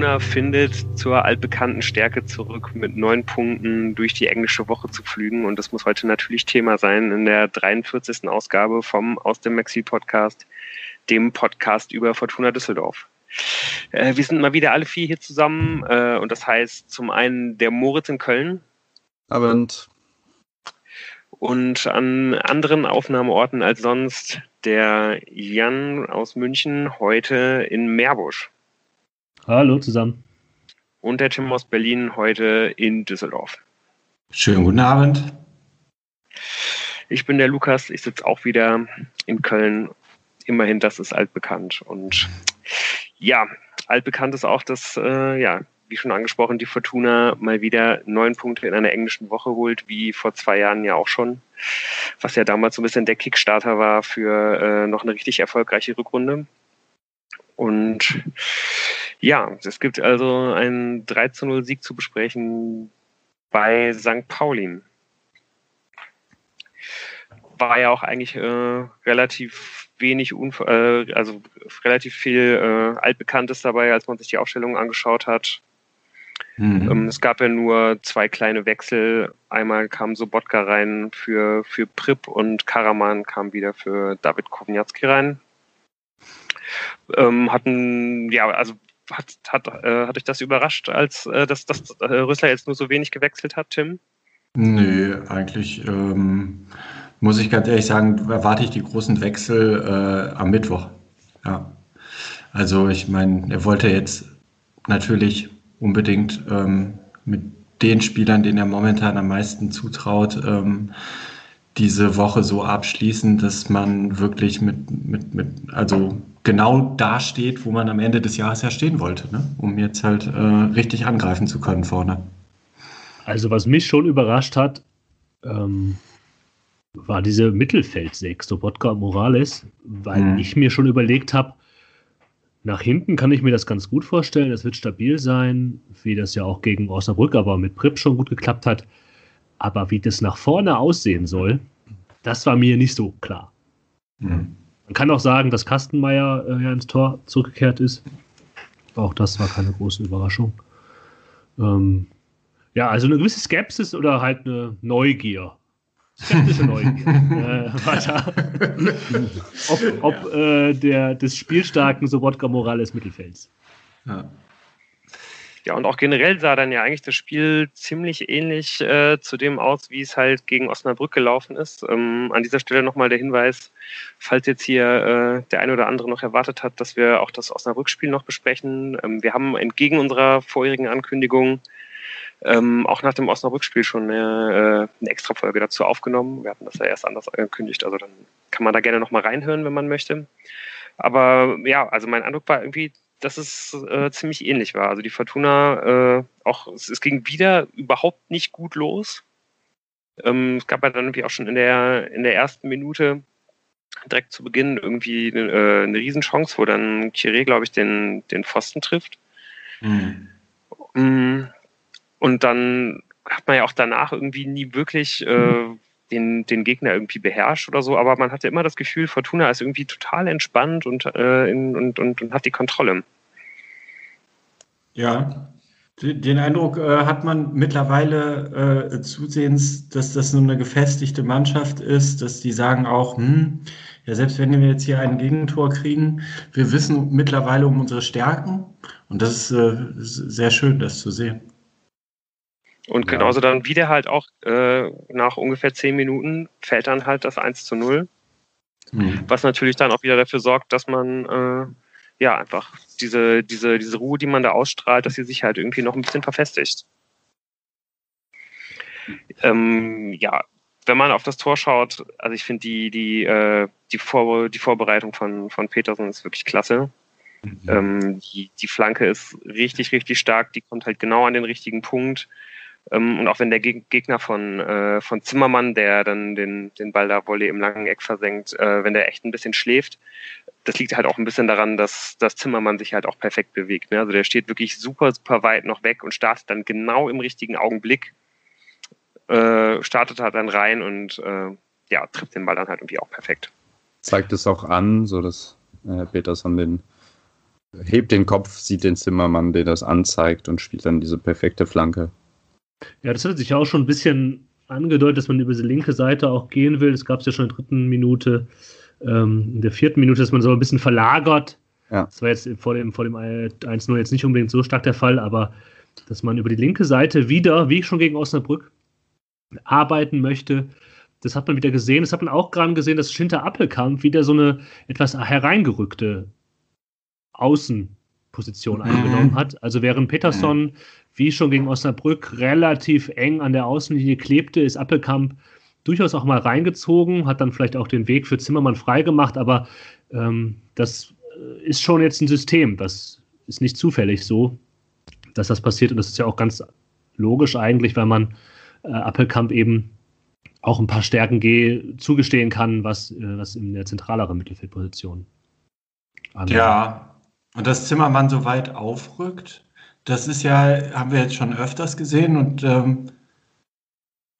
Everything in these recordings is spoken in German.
Fortuna findet zur altbekannten Stärke zurück, mit neun Punkten durch die englische Woche zu flügen. Und das muss heute natürlich Thema sein in der 43. Ausgabe vom Aus dem Maxi Podcast, dem Podcast über Fortuna Düsseldorf. Äh, wir sind mal wieder alle vier hier zusammen. Äh, und das heißt zum einen der Moritz in Köln. Abend. Und an anderen Aufnahmeorten als sonst der Jan aus München heute in Meerbusch. Hallo zusammen. Und der Tim aus Berlin heute in Düsseldorf. Schönen guten Abend. Ich bin der Lukas, ich sitze auch wieder in Köln. Immerhin, das ist altbekannt. Und ja, altbekannt ist auch, dass, äh, ja, wie schon angesprochen, die Fortuna mal wieder neun Punkte in einer englischen Woche holt, wie vor zwei Jahren ja auch schon. Was ja damals so ein bisschen der Kickstarter war für äh, noch eine richtig erfolgreiche Rückrunde. Und ja, es gibt also einen 3 zu 0 Sieg zu besprechen bei St. Pauli. War ja auch eigentlich äh, relativ wenig, Unf äh, also relativ viel äh, Altbekanntes dabei, als man sich die Aufstellung angeschaut hat. Mhm. Ähm, es gab ja nur zwei kleine Wechsel. Einmal kam Sobotka rein für, für Prip und Karaman kam wieder für David Kovnatski rein. Ähm, hatten, ja, also hat, hat, äh, hat euch das überrascht, als äh, dass, dass äh, Rüssler jetzt nur so wenig gewechselt hat, Tim? Nö, eigentlich ähm, muss ich ganz ehrlich sagen, erwarte ich die großen Wechsel äh, am Mittwoch. Ja. Also ich meine, er wollte jetzt natürlich unbedingt ähm, mit den Spielern, denen er momentan am meisten zutraut, ähm, diese Woche so abschließen, dass man wirklich mit, mit, mit also genau da steht, wo man am Ende des Jahres ja stehen wollte, ne? um jetzt halt äh, richtig angreifen zu können vorne. Also was mich schon überrascht hat, ähm, war diese Mittelfeldsechs, Sobotka und Morales, weil hm. ich mir schon überlegt habe, nach hinten kann ich mir das ganz gut vorstellen, es wird stabil sein, wie das ja auch gegen Osnabrück, aber mit Prip schon gut geklappt hat. Aber wie das nach vorne aussehen soll, das war mir nicht so klar. Mhm. Man kann auch sagen, dass Kastenmeier äh, ja ins Tor zurückgekehrt ist. Auch das war keine große Überraschung. Ähm, ja, also eine gewisse Skepsis oder halt eine Neugier. Skeptische Neugier. äh, ob ob äh, der, des spielstarken Sobotka Morales Mittelfelds. Ja. Ja, und auch generell sah dann ja eigentlich das Spiel ziemlich ähnlich äh, zu dem aus, wie es halt gegen Osnabrück gelaufen ist. Ähm, an dieser Stelle nochmal der Hinweis, falls jetzt hier äh, der eine oder andere noch erwartet hat, dass wir auch das Osnabrück-Spiel noch besprechen. Ähm, wir haben entgegen unserer vorherigen Ankündigung ähm, auch nach dem Osnabrück-Spiel schon eine, äh, eine extra Folge dazu aufgenommen. Wir hatten das ja erst anders angekündigt, also dann kann man da gerne nochmal reinhören, wenn man möchte. Aber ja, also mein Eindruck war irgendwie, dass es äh, ziemlich ähnlich war. Also die Fortuna, äh, auch es, es, ging wieder überhaupt nicht gut los. Ähm, es gab ja dann irgendwie auch schon in der, in der ersten Minute direkt zu Beginn irgendwie äh, eine Riesenchance, wo dann Kire, glaube ich, den, den Pfosten trifft. Mhm. Und dann hat man ja auch danach irgendwie nie wirklich äh, den, den Gegner irgendwie beherrscht oder so, aber man hatte immer das Gefühl, Fortuna ist irgendwie total entspannt und, äh, in, und, und, und hat die Kontrolle. Ja, den Eindruck äh, hat man mittlerweile äh, zusehends, dass das nur eine gefestigte Mannschaft ist, dass die sagen auch, hm, ja, selbst wenn wir jetzt hier ein Gegentor kriegen, wir wissen mittlerweile um unsere Stärken und das ist äh, sehr schön, das zu sehen. Und ja. genauso dann wieder halt auch äh, nach ungefähr zehn Minuten fällt dann halt das 1 zu 0. Mhm. Was natürlich dann auch wieder dafür sorgt, dass man äh, ja einfach diese, diese, diese Ruhe, die man da ausstrahlt, dass sie sich halt irgendwie noch ein bisschen verfestigt. Ähm, ja, wenn man auf das Tor schaut, also ich finde die, die, äh, die, Vor die Vorbereitung von, von Petersen ist wirklich klasse. Mhm. Ähm, die, die Flanke ist richtig, richtig stark, die kommt halt genau an den richtigen Punkt. Ähm, und auch wenn der Gegner von, äh, von Zimmermann, der dann den, den Ball da Volley im langen Eck versenkt, äh, wenn der echt ein bisschen schläft, das liegt halt auch ein bisschen daran, dass, dass Zimmermann sich halt auch perfekt bewegt. Ne? Also der steht wirklich super, super weit noch weg und startet dann genau im richtigen Augenblick, äh, startet halt dann rein und äh, ja, trifft den Ball dann halt irgendwie auch perfekt. Zeigt es auch an, so dass äh, Peterson den hebt den Kopf, sieht den Zimmermann, der das anzeigt und spielt dann diese perfekte Flanke. Ja, das hat sich ja auch schon ein bisschen angedeutet, dass man über die linke Seite auch gehen will. Das gab es ja schon in der dritten Minute, ähm, in der vierten Minute, dass man so ein bisschen verlagert. Ja. Das war jetzt vor dem, vor dem 1-0 jetzt nicht unbedingt so stark der Fall, aber dass man über die linke Seite wieder, wie schon gegen Osnabrück, arbeiten möchte. Das hat man wieder gesehen. Das hat man auch gerade gesehen, dass Schinter Appelkamp wieder so eine etwas hereingerückte Außenposition mhm. eingenommen hat. Also während Peterson. Wie schon gegen Osnabrück, relativ eng an der Außenlinie klebte, ist Appelkamp durchaus auch mal reingezogen, hat dann vielleicht auch den Weg für Zimmermann freigemacht, aber ähm, das äh, ist schon jetzt ein System. Das ist nicht zufällig so, dass das passiert und das ist ja auch ganz logisch eigentlich, weil man äh, Appelkamp eben auch ein paar Stärken G zugestehen kann, was, äh, was in der zentraleren Mittelfeldposition angeht. Ja, und dass Zimmermann so weit aufrückt, das ist ja, haben wir jetzt schon öfters gesehen und ähm,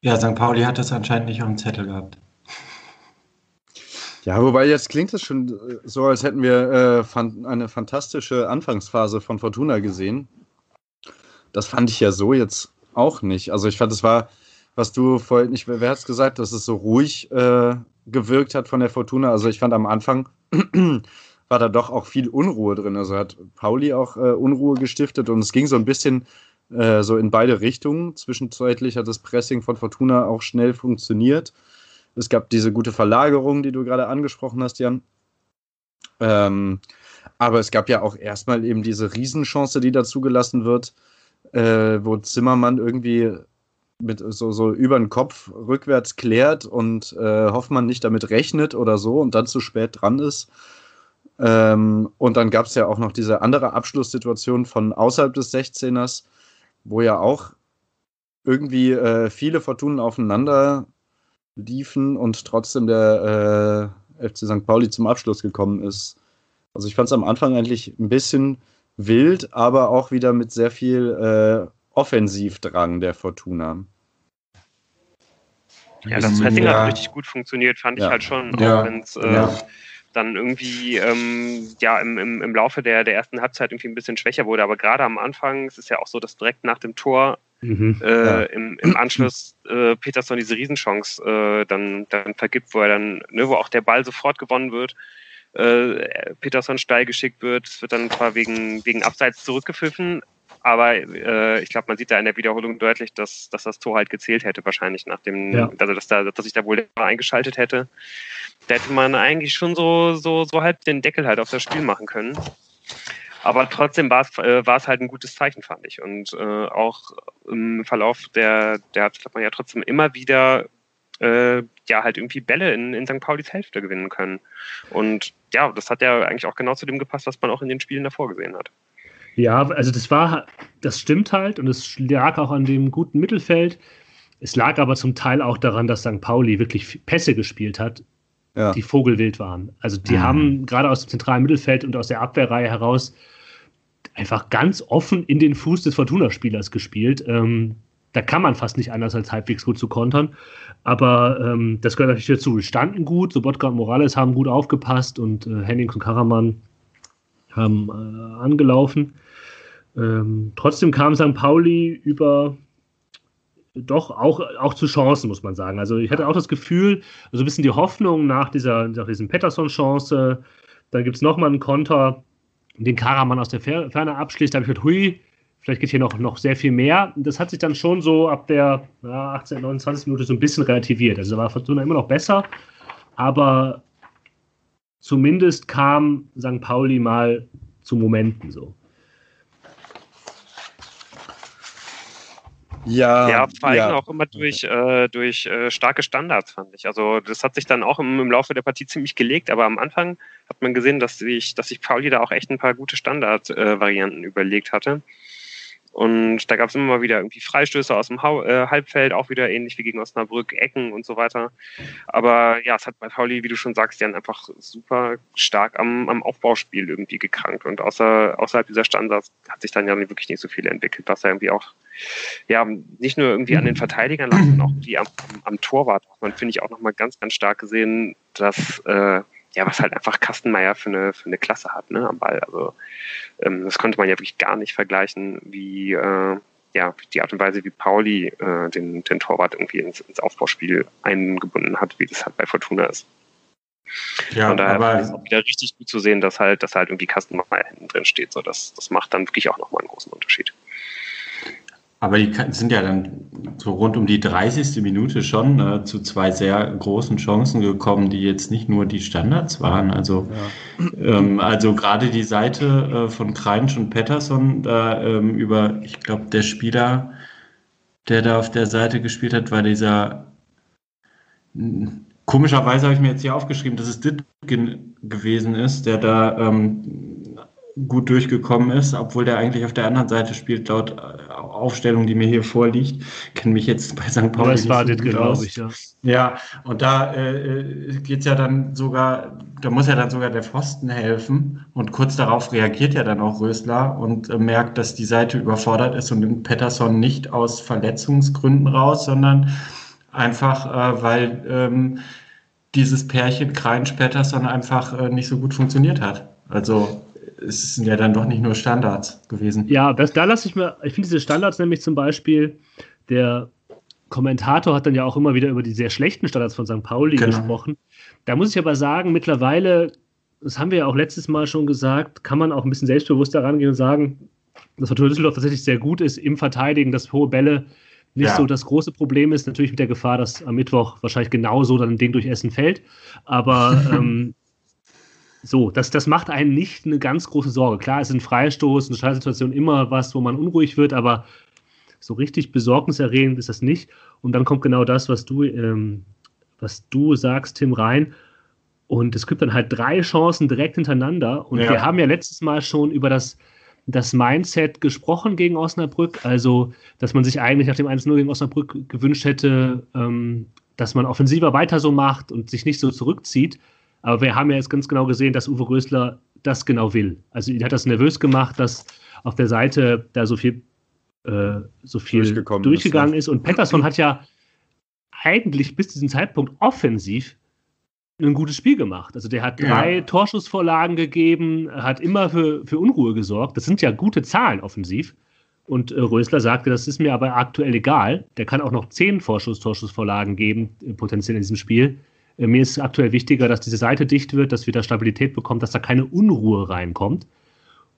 ja, St. Pauli hat das anscheinend nicht auf dem Zettel gehabt. Ja, wobei jetzt klingt es schon so, als hätten wir äh, eine fantastische Anfangsphase von Fortuna gesehen. Das fand ich ja so jetzt auch nicht. Also ich fand, es war, was du vorhin nicht, wer hat es gesagt, dass es so ruhig äh, gewirkt hat von der Fortuna. Also ich fand am Anfang war da doch auch viel Unruhe drin. Also hat Pauli auch äh, Unruhe gestiftet und es ging so ein bisschen äh, so in beide Richtungen. Zwischenzeitlich hat das Pressing von Fortuna auch schnell funktioniert. Es gab diese gute Verlagerung, die du gerade angesprochen hast, Jan. Ähm, aber es gab ja auch erstmal eben diese Riesenchance, die da zugelassen wird, äh, wo Zimmermann irgendwie mit so, so über den Kopf rückwärts klärt und äh, Hoffmann nicht damit rechnet oder so und dann zu spät dran ist. Ähm, und dann gab es ja auch noch diese andere Abschlusssituation von außerhalb des 16ers, wo ja auch irgendwie äh, viele Fortunen aufeinander liefen und trotzdem der äh, FC St. Pauli zum Abschluss gekommen ist. Also ich fand es am Anfang eigentlich ein bisschen wild, aber auch wieder mit sehr viel äh, Offensivdrang der Fortuna. Ja, das Pressing ja. hat richtig gut funktioniert, fand ja. ich halt schon, ja. auch wenn es äh, dann irgendwie ähm, ja im, im, im Laufe der, der ersten Halbzeit irgendwie ein bisschen schwächer wurde. Aber gerade am Anfang, es ist ja auch so, dass direkt nach dem Tor mhm, äh, ja. im, im Anschluss äh, Peterson diese Riesenchance äh, dann, dann vergibt, wo er dann, ne, wo auch der Ball sofort gewonnen wird. Äh, Peterson steil geschickt wird. Es wird dann zwar wegen, wegen Abseits zurückgepfiffen, aber äh, ich glaube, man sieht da in der Wiederholung deutlich, dass, dass das Tor halt gezählt hätte, wahrscheinlich nach dem, ja. also dass, da, dass sich da wohl eingeschaltet hätte. Da hätte man eigentlich schon so, so, so halb den Deckel halt auf das Spiel machen können. Aber trotzdem war es, äh, halt ein gutes Zeichen, fand ich. Und äh, auch im Verlauf der, der hat man ja trotzdem immer wieder äh, ja halt irgendwie Bälle in, in St. Paulis Hälfte gewinnen können. Und ja, das hat ja eigentlich auch genau zu dem gepasst, was man auch in den Spielen davor gesehen hat. Ja, also das war, das stimmt halt und es lag auch an dem guten Mittelfeld. Es lag aber zum Teil auch daran, dass St. Pauli wirklich Pässe gespielt hat, ja. die vogelwild waren. Also die mhm. haben gerade aus dem zentralen Mittelfeld und aus der Abwehrreihe heraus einfach ganz offen in den Fuß des Fortuna-Spielers gespielt. Ähm, da kann man fast nicht anders als halbwegs gut zu kontern. Aber ähm, das gehört natürlich dazu. Wir standen gut, Sobotka und Morales haben gut aufgepasst und äh, Hennings und Karaman haben äh, angelaufen. Ähm, trotzdem kam St. Pauli über doch auch, auch zu Chancen, muss man sagen. Also ich hatte auch das Gefühl, also ein bisschen die Hoffnung nach dieser, nach diesem Pettersson-Chance, dann gibt es nochmal einen Konter, den Karaman aus der Ferne abschließt, da habe ich gedacht, hui, vielleicht geht hier noch, noch sehr viel mehr. Das hat sich dann schon so ab der ja, 18, 29 Minute so ein bisschen relativiert. Also da war Fortuna immer noch besser, aber zumindest kam St. Pauli mal zu Momenten so. Ja, ja, vor allem ja. auch immer durch, äh, durch äh, starke Standards, fand ich. Also das hat sich dann auch im, im, Laufe der Partie ziemlich gelegt, aber am Anfang hat man gesehen, dass sich, dass sich Pauli da auch echt ein paar gute Standardvarianten äh, überlegt hatte. Und da gab es immer mal wieder irgendwie Freistöße aus dem ha äh, Halbfeld, auch wieder ähnlich wie gegen Osnabrück, Ecken und so weiter. Aber ja, es hat bei Pauli, wie du schon sagst, Jan, einfach super stark am, am Aufbauspiel irgendwie gekrankt. Und außer, außerhalb dieser Standards hat sich dann ja wirklich nicht so viel entwickelt, was ja irgendwie auch, ja, nicht nur irgendwie an den Verteidigern lag, sondern auch die am, am Torwart. Man finde ich auch nochmal ganz, ganz stark gesehen, dass äh, ja, was halt einfach Kastenmeier für eine, für eine Klasse hat, ne, am Ball. Also ähm, das konnte man ja wirklich gar nicht vergleichen, wie äh, ja, die Art und Weise, wie Pauli äh, den, den Torwart irgendwie ins, ins Aufbauspiel eingebunden hat, wie das halt bei Fortuna ist. Ja, Von daher aber ist es auch wieder richtig gut zu sehen, dass halt, dass halt irgendwie Kastenmeier hinten drin steht. So, das, das macht dann wirklich auch nochmal einen großen Unterschied. Aber die sind ja dann so rund um die 30. Minute schon äh, zu zwei sehr großen Chancen gekommen, die jetzt nicht nur die Standards waren. Also, ja. ähm, also gerade die Seite äh, von Kreinsch und Pettersson, da ähm, über, ich glaube, der Spieler, der da auf der Seite gespielt hat, war dieser. Komischerweise habe ich mir jetzt hier aufgeschrieben, dass es Ditgen gewesen ist, der da ähm, gut durchgekommen ist, obwohl der eigentlich auf der anderen Seite spielt, laut äh, Aufstellung, die mir hier vorliegt. Kenne mich jetzt bei St. Pauli das war so das, glaube ich, ja. Ja, und da äh, geht es ja dann sogar, da muss ja dann sogar der Pfosten helfen und kurz darauf reagiert ja dann auch Rösler und äh, merkt, dass die Seite überfordert ist und nimmt Pettersson nicht aus Verletzungsgründen raus, sondern einfach, äh, weil ähm, dieses Pärchen Kreinsch-Pettersson einfach äh, nicht so gut funktioniert hat. Also es sind ja dann doch nicht nur Standards gewesen. Ja, das, da lasse ich mir, ich finde diese Standards nämlich zum Beispiel, der Kommentator hat dann ja auch immer wieder über die sehr schlechten Standards von St. Pauli genau. gesprochen. Da muss ich aber sagen, mittlerweile, das haben wir ja auch letztes Mal schon gesagt, kann man auch ein bisschen selbstbewusster rangehen und sagen, dass Fortuna Düsseldorf tatsächlich sehr gut ist im Verteidigen, dass hohe Bälle nicht ja. so das große Problem ist. Natürlich mit der Gefahr, dass am Mittwoch wahrscheinlich genauso dann ein Ding durch Essen fällt. Aber ähm, so, das, das macht einen nicht eine ganz große Sorge. Klar, ist ein Freistoß, eine Schallsituation immer was, wo man unruhig wird, aber so richtig besorgniserregend ist das nicht. Und dann kommt genau das, was du, ähm, was du sagst, Tim, rein. Und es gibt dann halt drei Chancen direkt hintereinander. Und ja. wir haben ja letztes Mal schon über das, das Mindset gesprochen gegen Osnabrück. Also, dass man sich eigentlich nach dem 1-0 gegen Osnabrück gewünscht hätte, ähm, dass man offensiver weiter so macht und sich nicht so zurückzieht. Aber wir haben ja jetzt ganz genau gesehen, dass Uwe Rösler das genau will. Also er hat das nervös gemacht, dass auf der Seite da so viel, äh, so viel durchgegangen ist, ist. Und Pettersson hat ja eigentlich bis zu diesem Zeitpunkt offensiv ein gutes Spiel gemacht. Also der hat drei ja. Torschussvorlagen gegeben, hat immer für, für Unruhe gesorgt. Das sind ja gute Zahlen offensiv. Und äh, Rösler sagte, das ist mir aber aktuell egal. Der kann auch noch zehn Vorschuss-Torschussvorlagen geben, äh, potenziell in diesem Spiel. Äh, mir ist aktuell wichtiger, dass diese Seite dicht wird, dass wir da Stabilität bekommen, dass da keine Unruhe reinkommt.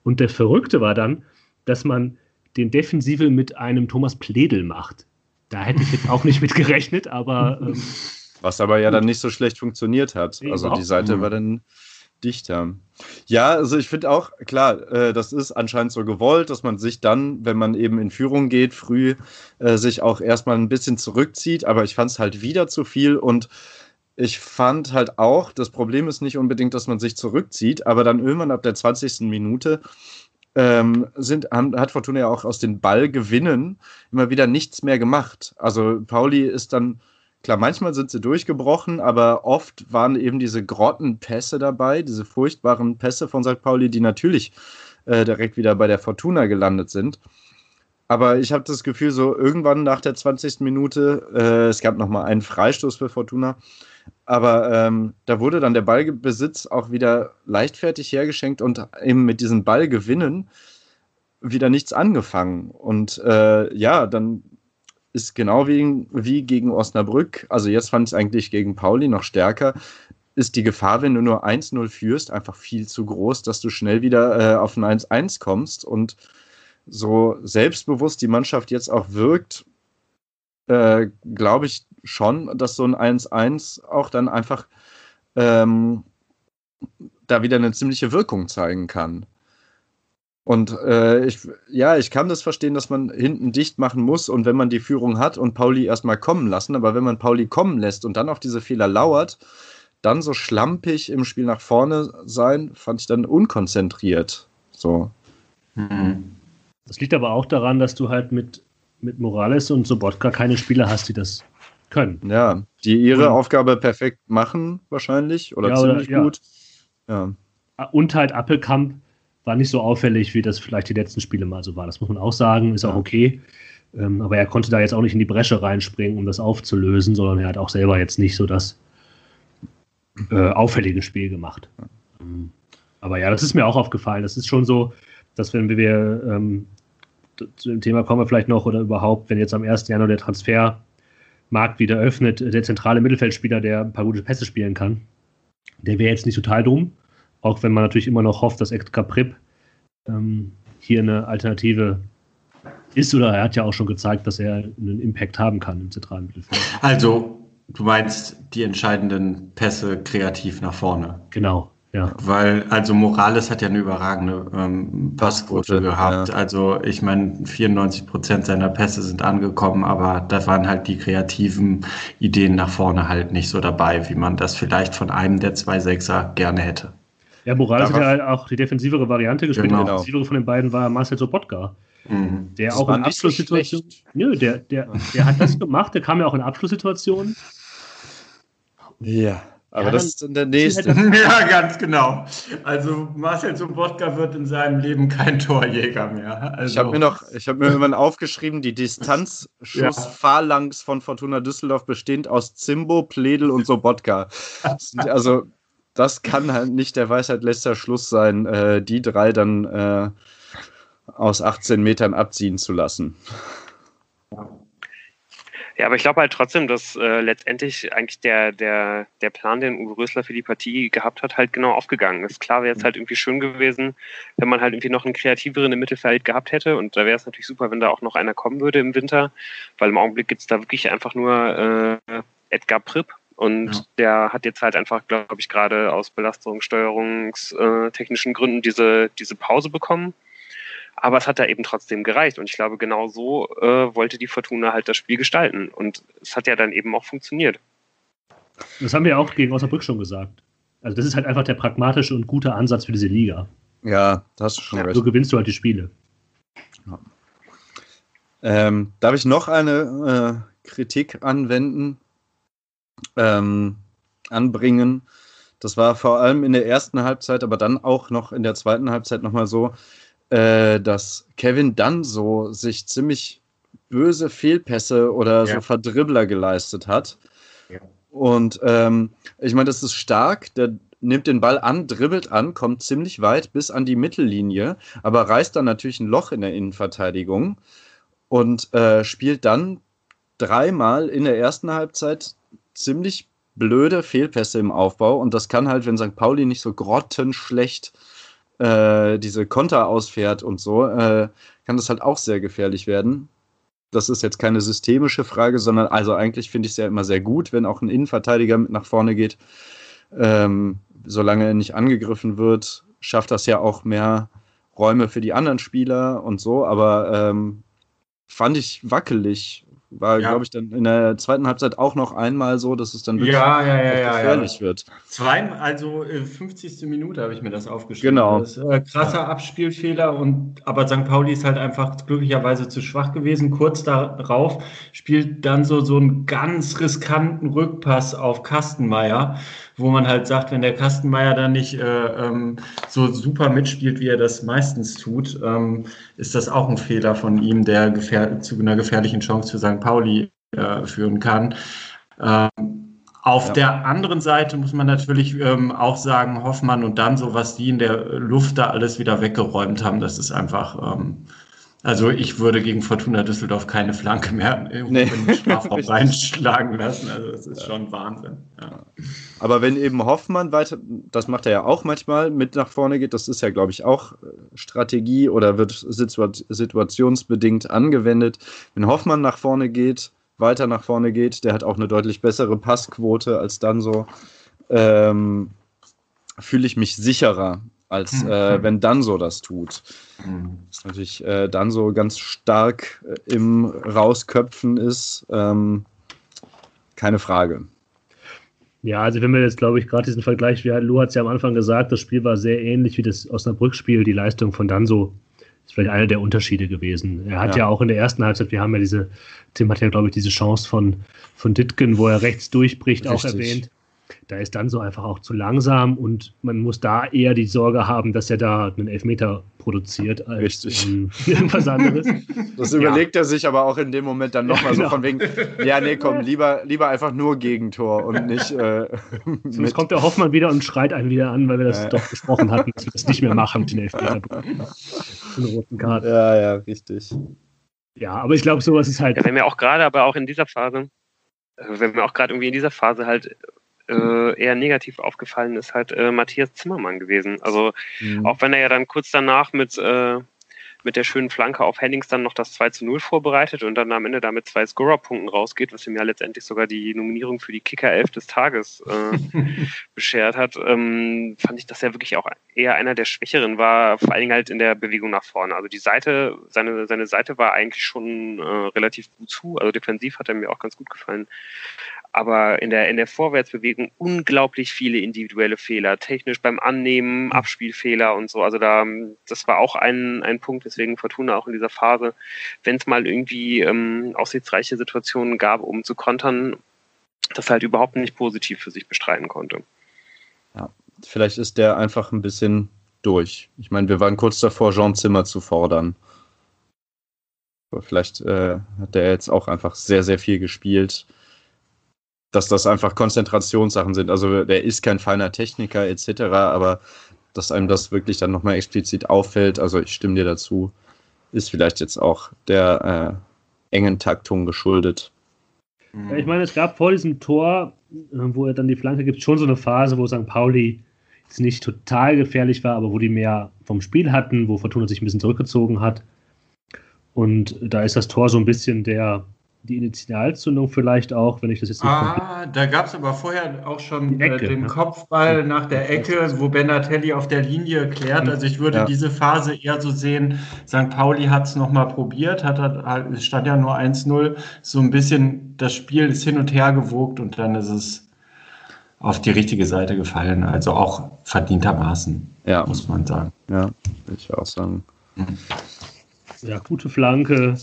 Und der Verrückte war dann, dass man den Defensive mit einem Thomas Pledel macht. Da hätte ich jetzt auch nicht mit gerechnet, aber. Ähm, Was aber ja dann nicht so schlecht funktioniert hat. Also die Seite war dann dichter. Ja, also ich finde auch, klar, äh, das ist anscheinend so gewollt, dass man sich dann, wenn man eben in Führung geht, früh äh, sich auch erstmal ein bisschen zurückzieht, aber ich fand es halt wieder zu viel und ich fand halt auch, das Problem ist nicht unbedingt, dass man sich zurückzieht, aber dann irgendwann ab der 20. Minute ähm, sind, haben, hat Fortuna ja auch aus den Ballgewinnen immer wieder nichts mehr gemacht. Also Pauli ist dann, klar, manchmal sind sie durchgebrochen, aber oft waren eben diese Grottenpässe dabei, diese furchtbaren Pässe von St. Pauli, die natürlich äh, direkt wieder bei der Fortuna gelandet sind. Aber ich habe das Gefühl, so irgendwann nach der 20. Minute, äh, es gab nochmal einen Freistoß für Fortuna, aber ähm, da wurde dann der Ballbesitz auch wieder leichtfertig hergeschenkt und eben mit diesen Ballgewinnen wieder nichts angefangen. Und äh, ja, dann ist genau wie, wie gegen Osnabrück, also jetzt fand ich es eigentlich gegen Pauli noch stärker, ist die Gefahr, wenn du nur 1-0 führst, einfach viel zu groß, dass du schnell wieder äh, auf ein 1-1 kommst. Und so selbstbewusst die Mannschaft jetzt auch wirkt, äh, glaube ich schon, dass so ein 1-1 auch dann einfach ähm, da wieder eine ziemliche Wirkung zeigen kann. Und äh, ich, ja, ich kann das verstehen, dass man hinten dicht machen muss und wenn man die Führung hat und Pauli erstmal kommen lassen, aber wenn man Pauli kommen lässt und dann auf diese Fehler lauert, dann so schlampig im Spiel nach vorne sein, fand ich dann unkonzentriert. So. Mhm. Das liegt aber auch daran, dass du halt mit mit Morales und Sobotka keine Spieler hast, die das können. Ja, die ihre und, Aufgabe perfekt machen, wahrscheinlich, oder ja, ziemlich oder, gut. Ja. ja. Und halt Appelkamp war nicht so auffällig, wie das vielleicht die letzten Spiele mal so war. Das muss man auch sagen, ist ja. auch okay. Ähm, aber er konnte da jetzt auch nicht in die Bresche reinspringen, um das aufzulösen, sondern er hat auch selber jetzt nicht so das, äh, auffälliges Spiel gemacht. Mhm. Aber ja, das ist mir auch aufgefallen. Das ist schon so, dass wenn wir ähm, zu dem Thema kommen wir vielleicht noch oder überhaupt, wenn jetzt am 1. Januar der Transfermarkt wieder öffnet, der zentrale Mittelfeldspieler, der ein paar gute Pässe spielen kann, der wäre jetzt nicht total dumm, auch wenn man natürlich immer noch hofft, dass Edgar Prip ähm, hier eine Alternative ist oder er hat ja auch schon gezeigt, dass er einen Impact haben kann im zentralen Mittelfeld. Also, du meinst die entscheidenden Pässe kreativ nach vorne. Genau, ja. Weil, also Morales hat ja eine überragende ähm, Passquote gehabt. Ja. Also, ich meine, 94 Prozent seiner Pässe sind angekommen, aber da waren halt die kreativen Ideen nach vorne halt nicht so dabei, wie man das vielleicht von einem der zwei Sechser gerne hätte. Ja, Morales hat ja halt auch die defensivere Variante gespielt. Genau. Die defensivere von den beiden war Marcel Sobotka. Mhm. Der das auch in Abschlusssituationen. Nö, der, der, der hat das gemacht, der kam ja auch in Abschlusssituationen. Ja. Aber ja, das ist dann der nächste. ja, ganz genau. Also Marcel Sobotka wird in seinem Leben kein Torjäger mehr. Also. Ich habe mir noch, ich habe mir irgendwann aufgeschrieben, die Distanzschuss-Phalanx ja. von Fortuna Düsseldorf bestehend aus Zimbo, Pledel und Sobotka. also das kann halt nicht der Weisheit letzter Schluss sein, äh, die drei dann äh, aus 18 Metern abziehen zu lassen. Ja, aber ich glaube halt trotzdem, dass äh, letztendlich eigentlich der, der, der Plan, den Uwe Rösler für die Partie gehabt hat, halt genau aufgegangen ist. Klar wäre es halt irgendwie schön gewesen, wenn man halt irgendwie noch einen kreativeren im Mittelfeld gehabt hätte. Und da wäre es natürlich super, wenn da auch noch einer kommen würde im Winter, weil im Augenblick gibt es da wirklich einfach nur äh, Edgar Pripp, und ja. der hat jetzt halt einfach, glaube ich, gerade aus belastungssteuerungstechnischen Gründen diese, diese Pause bekommen. Aber es hat da eben trotzdem gereicht. Und ich glaube, genau so äh, wollte die Fortuna halt das Spiel gestalten. Und es hat ja dann eben auch funktioniert. Das haben wir auch gegen Osnabrück schon gesagt. Also das ist halt einfach der pragmatische und gute Ansatz für diese Liga. Ja, das ist schon ja, recht. So gewinnst du halt die Spiele. Ja. Ähm, darf ich noch eine äh, Kritik anwenden, ähm, anbringen? Das war vor allem in der ersten Halbzeit, aber dann auch noch in der zweiten Halbzeit nochmal so, äh, dass Kevin dann so sich ziemlich böse Fehlpässe oder ja. so Verdribbler geleistet hat. Ja. Und ähm, ich meine, das ist stark. Der nimmt den Ball an, dribbelt an, kommt ziemlich weit bis an die Mittellinie, aber reißt dann natürlich ein Loch in der Innenverteidigung und äh, spielt dann dreimal in der ersten Halbzeit ziemlich blöde Fehlpässe im Aufbau. Und das kann halt, wenn St. Pauli nicht so grottenschlecht äh, diese Konter ausfährt und so, äh, kann das halt auch sehr gefährlich werden. Das ist jetzt keine systemische Frage, sondern also eigentlich finde ich es ja immer sehr gut, wenn auch ein Innenverteidiger mit nach vorne geht. Ähm, solange er nicht angegriffen wird, schafft das ja auch mehr Räume für die anderen Spieler und so, aber ähm, fand ich wackelig war, ja. glaube ich, dann in der zweiten Halbzeit auch noch einmal so, dass es dann wirklich ja, ja, gefährlich wird. Zwei, also 50. Äh, Minute habe ich mir das aufgeschrieben. Genau. Das ist, äh, krasser Abspielfehler und aber St. Pauli ist halt einfach glücklicherweise zu schwach gewesen. Kurz darauf spielt dann so, so einen ganz riskanten Rückpass auf Kastenmeier wo man halt sagt, wenn der Kastenmeier dann nicht äh, ähm, so super mitspielt, wie er das meistens tut, ähm, ist das auch ein Fehler von ihm, der zu einer gefährlichen Chance für St. Pauli äh, führen kann. Ähm, auf ja. der anderen Seite muss man natürlich ähm, auch sagen, Hoffmann und dann so, was die in der Luft da alles wieder weggeräumt haben, das ist einfach ähm, also ich würde gegen Fortuna Düsseldorf keine Flanke mehr nee. in den Strafraum reinschlagen lassen. Also das ist ja. schon Wahnsinn. Ja. Aber wenn eben Hoffmann weiter, das macht er ja auch manchmal, mit nach vorne geht, das ist ja, glaube ich, auch äh, Strategie oder wird situationsbedingt angewendet. Wenn Hoffmann nach vorne geht, weiter nach vorne geht, der hat auch eine deutlich bessere Passquote als dann so, ähm, fühle ich mich sicherer als äh, wenn Danso das tut. Mhm. Das natürlich äh, Danso ganz stark äh, im Rausköpfen ist, ähm, keine Frage. Ja, also wenn wir jetzt, glaube ich, gerade diesen Vergleich, wie Lou hat es ja am Anfang gesagt, das Spiel war sehr ähnlich wie das Osnabrück-Spiel, die Leistung von Danso ist vielleicht einer der Unterschiede gewesen. Er hat ja. ja, auch in der ersten Halbzeit, wir haben ja diese, Tim hat ja, glaube ich, diese Chance von, von Ditken, wo er rechts durchbricht, Richtig. auch erwähnt. Da ist dann so einfach auch zu langsam und man muss da eher die Sorge haben, dass er da einen Elfmeter produziert als ähm, irgendwas anderes. Das überlegt ja. er sich aber auch in dem Moment dann nochmal ja, genau. so von wegen, ja, nee, komm, lieber, lieber einfach nur Gegentor und nicht. Äh, Sonst kommt der Hoffmann wieder und schreit einen wieder an, weil wir das äh. doch besprochen hatten, dass wir das nicht mehr machen mit den Elfmeter. den roten Karten. Ja, ja, richtig. Ja, aber ich glaube, sowas ist halt. Ja, wenn mir auch gerade, aber auch in dieser Phase, wenn mir auch gerade irgendwie in dieser Phase halt äh, eher negativ aufgefallen ist halt äh, Matthias Zimmermann gewesen. Also mhm. auch wenn er ja dann kurz danach mit, äh, mit der schönen Flanke auf Hennings dann noch das 2 zu 0 vorbereitet und dann am Ende damit zwei Scorer-Punkten rausgeht, was ihm ja letztendlich sogar die Nominierung für die Kicker 11 des Tages äh, beschert hat, ähm, fand ich, dass er wirklich auch eher einer der Schwächeren war, vor allen Dingen halt in der Bewegung nach vorne. Also die Seite, seine, seine Seite war eigentlich schon äh, relativ gut zu, also defensiv hat er mir auch ganz gut gefallen aber in der, in der Vorwärtsbewegung unglaublich viele individuelle Fehler, technisch beim Annehmen, mhm. Abspielfehler und so. Also da, das war auch ein, ein Punkt, deswegen Fortuna auch in dieser Phase, wenn es mal irgendwie ähm, aussichtsreiche Situationen gab, um zu kontern, das halt überhaupt nicht positiv für sich bestreiten konnte. Ja, vielleicht ist der einfach ein bisschen durch. Ich meine, wir waren kurz davor, Jean Zimmer zu fordern. Aber vielleicht äh, hat der jetzt auch einfach sehr, sehr viel gespielt dass das einfach Konzentrationssachen sind. Also der ist kein feiner Techniker etc., aber dass einem das wirklich dann nochmal explizit auffällt, also ich stimme dir dazu, ist vielleicht jetzt auch der äh, engen Taktung geschuldet. Ich meine, es gab vor diesem Tor, äh, wo er dann die Flanke gibt, schon so eine Phase, wo St. Pauli jetzt nicht total gefährlich war, aber wo die mehr vom Spiel hatten, wo Fortuna sich ein bisschen zurückgezogen hat. Und da ist das Tor so ein bisschen der, die Initialzündung vielleicht auch, wenn ich das jetzt nicht Ah, da gab es aber vorher auch schon äh, Ecke, den ne? Kopfball nach der Ecke, wo Benatelli auf der Linie klärt. Also ich würde ja. diese Phase eher so sehen, St. Pauli hat es nochmal probiert, hat, hat, es stand ja nur 1-0, so ein bisschen, das Spiel ist hin und her gewogt und dann ist es auf die richtige Seite gefallen. Also auch verdientermaßen, ja. muss man sagen. Ja, würde ich auch sagen. Ja, gute Flanke,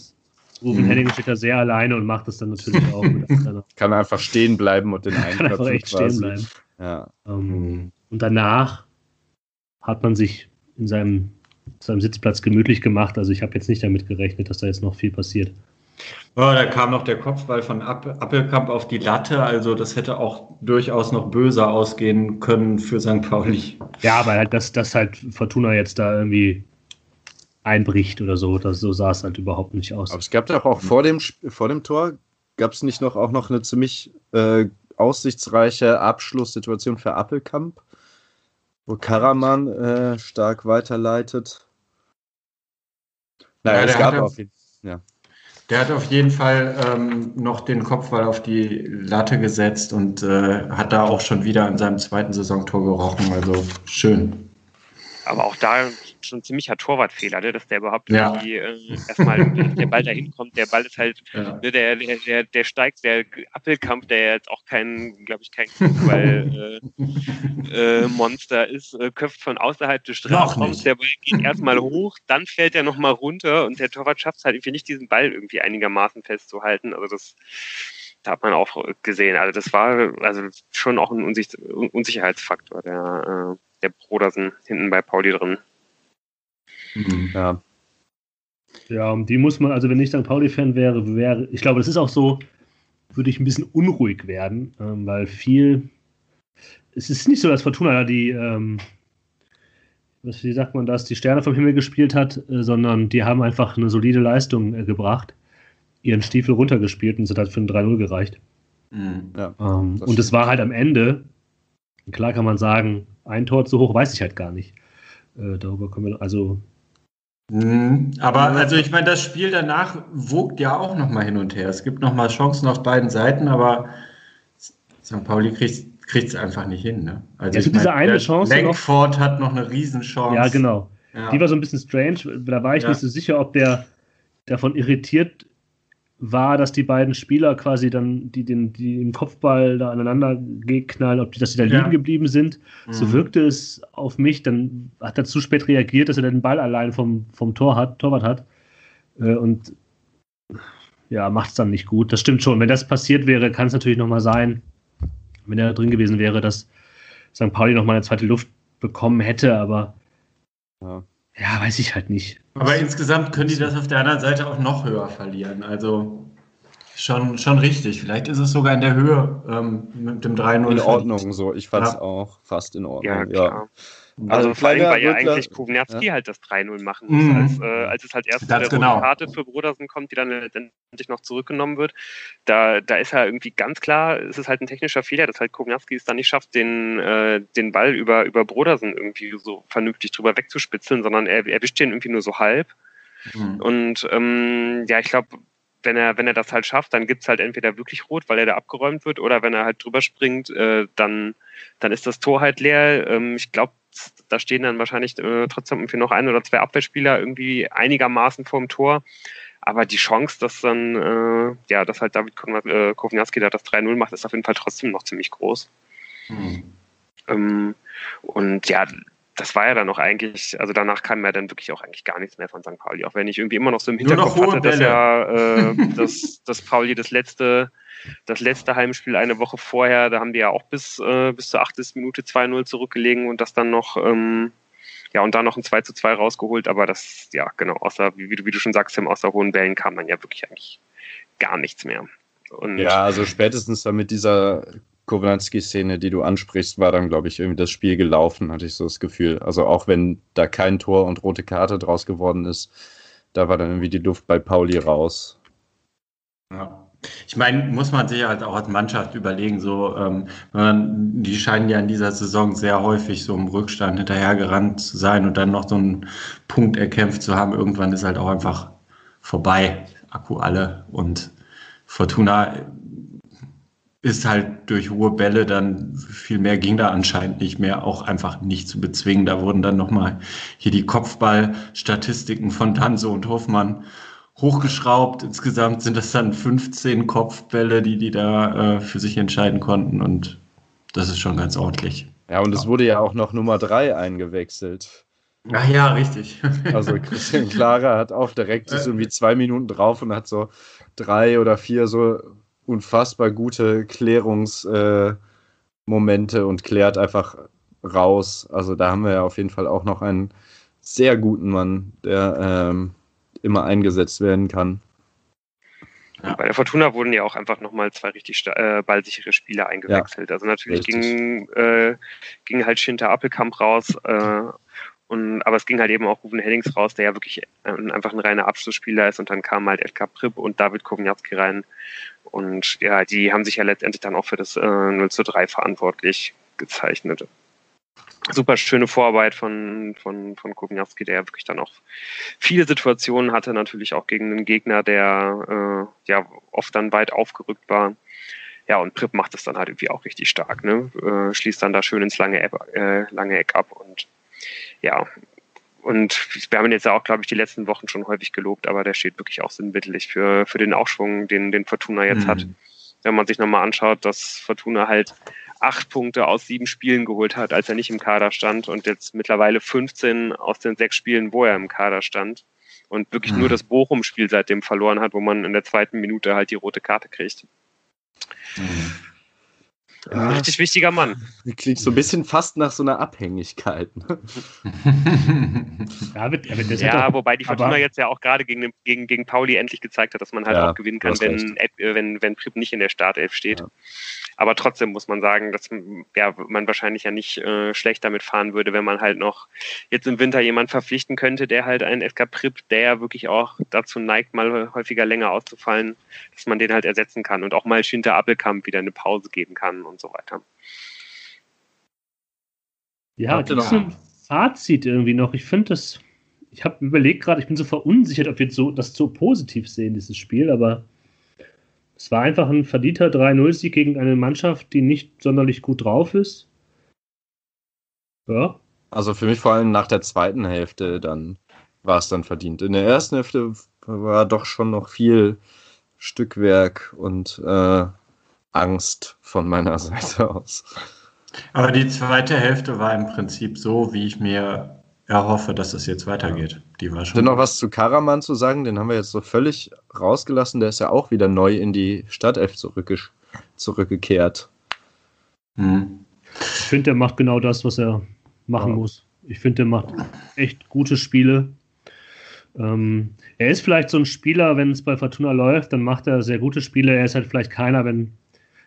Ruben mhm. Henning steht da sehr alleine und macht das dann natürlich auch. Kann einfach stehen bleiben und den einen Kann einfach echt quasi. stehen bleiben. Ja. Ähm, mhm. Und danach hat man sich in seinem, seinem Sitzplatz gemütlich gemacht. Also ich habe jetzt nicht damit gerechnet, dass da jetzt noch viel passiert. Oh, da kam noch der Kopfball von Appelkamp auf die Latte, also das hätte auch durchaus noch böser ausgehen können für St. Pauli. Ja, weil halt das, das halt Fortuna jetzt da irgendwie einbricht oder so. Das, so sah es halt überhaupt nicht aus. Aber es gab doch auch vor dem, vor dem Tor, gab es nicht noch auch noch eine ziemlich äh, aussichtsreiche Abschlusssituation für Appelkamp, wo Karaman äh, stark weiterleitet. Naja, ja, es gab auf jeden ja. Der hat auf jeden Fall ähm, noch den Kopfball auf die Latte gesetzt und äh, hat da auch schon wieder an seinem zweiten Saisontor gerochen. Also schön. Aber auch da schon ein ziemlicher Torwartfehler, ne? dass der überhaupt ja. irgendwie äh, erstmal der Ball dahin kommt. Der Ball ist halt, ja. ne, der, der, der, der steigt, der Appelkampf, der jetzt auch kein, glaube ich, kein Fußball-Monster äh, äh, ist, äh, köpft von außerhalb des Strafraums. Der Ball geht erstmal hoch, dann fällt er nochmal runter und der Torwart schafft es halt irgendwie nicht, diesen Ball irgendwie einigermaßen festzuhalten. Also das da hat man auch gesehen. Also das war also schon auch ein Unsicherheitsfaktor, der, äh, der Brodersen hinten bei Pauli drin. Mhm. Ja. Ja, um die muss man, also wenn ich St. Pauli-Fan wäre, wäre, ich glaube, das ist auch so, würde ich ein bisschen unruhig werden, ähm, weil viel, es ist nicht so, dass Fortuna da die, ähm, was, wie sagt man das, die Sterne vom Himmel gespielt hat, äh, sondern die haben einfach eine solide Leistung äh, gebracht, ihren Stiefel runtergespielt und es hat halt für ein 3-0 gereicht. Mhm. Ja, ähm, und es war halt am Ende, klar kann man sagen, ein Tor zu hoch, weiß ich halt gar nicht. Äh, darüber können wir, also Mhm. Aber also ich meine, das Spiel danach wogt ja auch nochmal hin und her. Es gibt nochmal Chancen auf beiden Seiten, aber St. Pauli kriegt es einfach nicht hin. Ne? Also ja, ich diese eine Chance. Langford hat noch eine Riesenchance. Ja, genau. Ja. Die war so ein bisschen strange. Da war ich ja. nicht so sicher, ob der davon irritiert war, dass die beiden Spieler quasi dann, die den, die im Kopfball da aneinander knallen, ob die, dass sie da liegen geblieben sind. Mhm. So wirkte es auf mich. Dann hat er zu spät reagiert, dass er den Ball allein vom, vom Tor hat, Torwart hat. Äh, und ja, macht es dann nicht gut. Das stimmt schon. Wenn das passiert wäre, kann es natürlich nochmal sein, wenn er drin gewesen wäre, dass St. Pauli nochmal eine zweite Luft bekommen hätte, aber ja. Ja, weiß ich halt nicht. Aber insgesamt können die das auf der anderen Seite auch noch höher verlieren. Also schon, schon richtig. Vielleicht ist es sogar in der Höhe ähm, mit dem 3-0. In Ordnung, so. Ich fand es ja. auch fast in Ordnung. Ja, klar. Ja. Also, also vor allem, weil ja eigentlich Kovnatski ja. halt das 3-0 machen muss, mhm. als, äh, als es halt erst zu der genau. Karte für Brodersen kommt, die dann letztendlich noch zurückgenommen wird. Da, da ist ja irgendwie ganz klar, es ist halt ein technischer Fehler, dass halt Kovnatski es dann nicht schafft, den, äh, den Ball über, über Brodersen irgendwie so vernünftig drüber wegzuspitzeln, sondern er erwischt den irgendwie nur so halb. Mhm. Und ähm, ja, ich glaube, wenn er, wenn er das halt schafft, dann gibt es halt entweder wirklich rot, weil er da abgeräumt wird, oder wenn er halt drüber springt, äh, dann, dann ist das Tor halt leer. Ähm, ich glaube, da stehen dann wahrscheinlich äh, trotzdem irgendwie noch ein oder zwei Abwehrspieler irgendwie einigermaßen vorm Tor. Aber die Chance, dass dann, äh, ja, dass halt David äh, Kovnatski da das 3-0 macht, ist auf jeden Fall trotzdem noch ziemlich groß. Mhm. Ähm, und ja, das war ja dann noch eigentlich, also danach kam ja dann wirklich auch eigentlich gar nichts mehr von St. Pauli, auch wenn ich irgendwie immer noch so im Hinterkopf hatte, dass ja, äh, dass, dass Pauli das letzte das letzte Heimspiel eine Woche vorher, da haben die ja auch bis, äh, bis zur 80. Minute 2-0 zurückgelegen und das dann noch, ähm, ja, und dann noch ein 2 zu 2 rausgeholt, aber das, ja, genau, außer, wie, wie, du, wie du schon sagst, Tim, außer hohen Bällen kam dann ja wirklich eigentlich gar nichts mehr. Und ja, also spätestens dann mit dieser Kowalski-Szene, die du ansprichst, war dann, glaube ich, irgendwie das Spiel gelaufen, hatte ich so das Gefühl. Also auch wenn da kein Tor und rote Karte draus geworden ist, da war dann irgendwie die Luft bei Pauli raus. Ja. Ich meine, muss man sich halt auch als Mannschaft überlegen, so, ähm, die scheinen ja in dieser Saison sehr häufig so im Rückstand hinterhergerannt zu sein und dann noch so einen Punkt erkämpft zu haben. Irgendwann ist halt auch einfach vorbei, Akku alle. Und Fortuna ist halt durch hohe Bälle dann viel mehr ging da anscheinend nicht mehr, auch einfach nicht zu bezwingen. Da wurden dann nochmal hier die Kopfballstatistiken von Danso und Hofmann hochgeschraubt. Insgesamt sind das dann 15 Kopfbälle, die die da äh, für sich entscheiden konnten und das ist schon ganz ordentlich. Ja, und es wurde ja auch noch Nummer 3 eingewechselt. Ach ja, richtig. Also Christian Clara hat auch direkt ist irgendwie zwei Minuten drauf und hat so drei oder vier so unfassbar gute Klärungsmomente äh, und klärt einfach raus. Also da haben wir ja auf jeden Fall auch noch einen sehr guten Mann, der ähm, immer eingesetzt werden kann. Ja. Bei der Fortuna wurden ja auch einfach nochmal zwei richtig äh, ballsichere Spieler eingewechselt. Ja, also natürlich ging, äh, ging halt Schinter Appelkamp raus, äh, und, aber es ging halt eben auch Ruben Hennings raus, der ja wirklich einfach ein reiner Abschlussspieler ist. Und dann kamen halt Edgar Pripp und David Kovnatski rein. Und ja, die haben sich ja letztendlich dann auch für das äh, 0 zu 3 verantwortlich gezeichnet super schöne Vorarbeit von, von, von Kubniewski, der ja wirklich dann auch viele Situationen hatte, natürlich auch gegen einen Gegner, der äh, ja oft dann weit aufgerückt war. Ja, und Prip macht es dann halt irgendwie auch richtig stark, ne? Äh, schließt dann da schön ins lange, äh, lange Eck ab und ja, und wir haben ihn jetzt ja auch, glaube ich, die letzten Wochen schon häufig gelobt, aber der steht wirklich auch sinnbildlich für, für den Aufschwung, den, den Fortuna jetzt mhm. hat. Wenn man sich nochmal anschaut, dass Fortuna halt acht Punkte aus sieben Spielen geholt hat, als er nicht im Kader stand und jetzt mittlerweile 15 aus den sechs Spielen, wo er im Kader stand und wirklich mhm. nur das Bochum-Spiel seitdem verloren hat, wo man in der zweiten Minute halt die rote Karte kriegt. Mhm. Ein ja, richtig wichtiger Mann. Klingt so ein bisschen fast nach so einer Abhängigkeit. Ne? ja, wird, wird ja wobei die Fortuna jetzt ja auch gerade gegen, gegen, gegen Pauli endlich gezeigt hat, dass man halt ja, auch gewinnen kann, wenn, wenn, wenn Prip nicht in der Startelf steht. Ja. Aber trotzdem muss man sagen, dass ja, man wahrscheinlich ja nicht äh, schlecht damit fahren würde, wenn man halt noch jetzt im Winter jemand verpflichten könnte, der halt einen FK Prip, der ja wirklich auch dazu neigt, mal häufiger länger auszufallen, dass man den halt ersetzen kann und auch mal Schinter Appelkamp wieder eine Pause geben kann und so weiter. Ja, das ist ein Fazit irgendwie noch. Ich finde das, ich habe überlegt gerade, ich bin so verunsichert, ob wir so, das so positiv sehen, dieses Spiel, aber es war einfach ein verdienter 3-0-Sieg gegen eine Mannschaft, die nicht sonderlich gut drauf ist. Ja. Also für mich vor allem nach der zweiten Hälfte, dann war es dann verdient. In der ersten Hälfte war doch schon noch viel Stückwerk und äh, Angst von meiner Seite aus. Aber die zweite Hälfte war im Prinzip so, wie ich mir erhoffe, dass es jetzt weitergeht. Die war schon. Denn noch was zu Karaman zu sagen, den haben wir jetzt so völlig rausgelassen. Der ist ja auch wieder neu in die Stadtelf zurückge zurückgekehrt. Mhm. Ich finde, der macht genau das, was er machen ja. muss. Ich finde, der macht echt gute Spiele. Ähm, er ist vielleicht so ein Spieler, wenn es bei Fortuna läuft, dann macht er sehr gute Spiele. Er ist halt vielleicht keiner, wenn.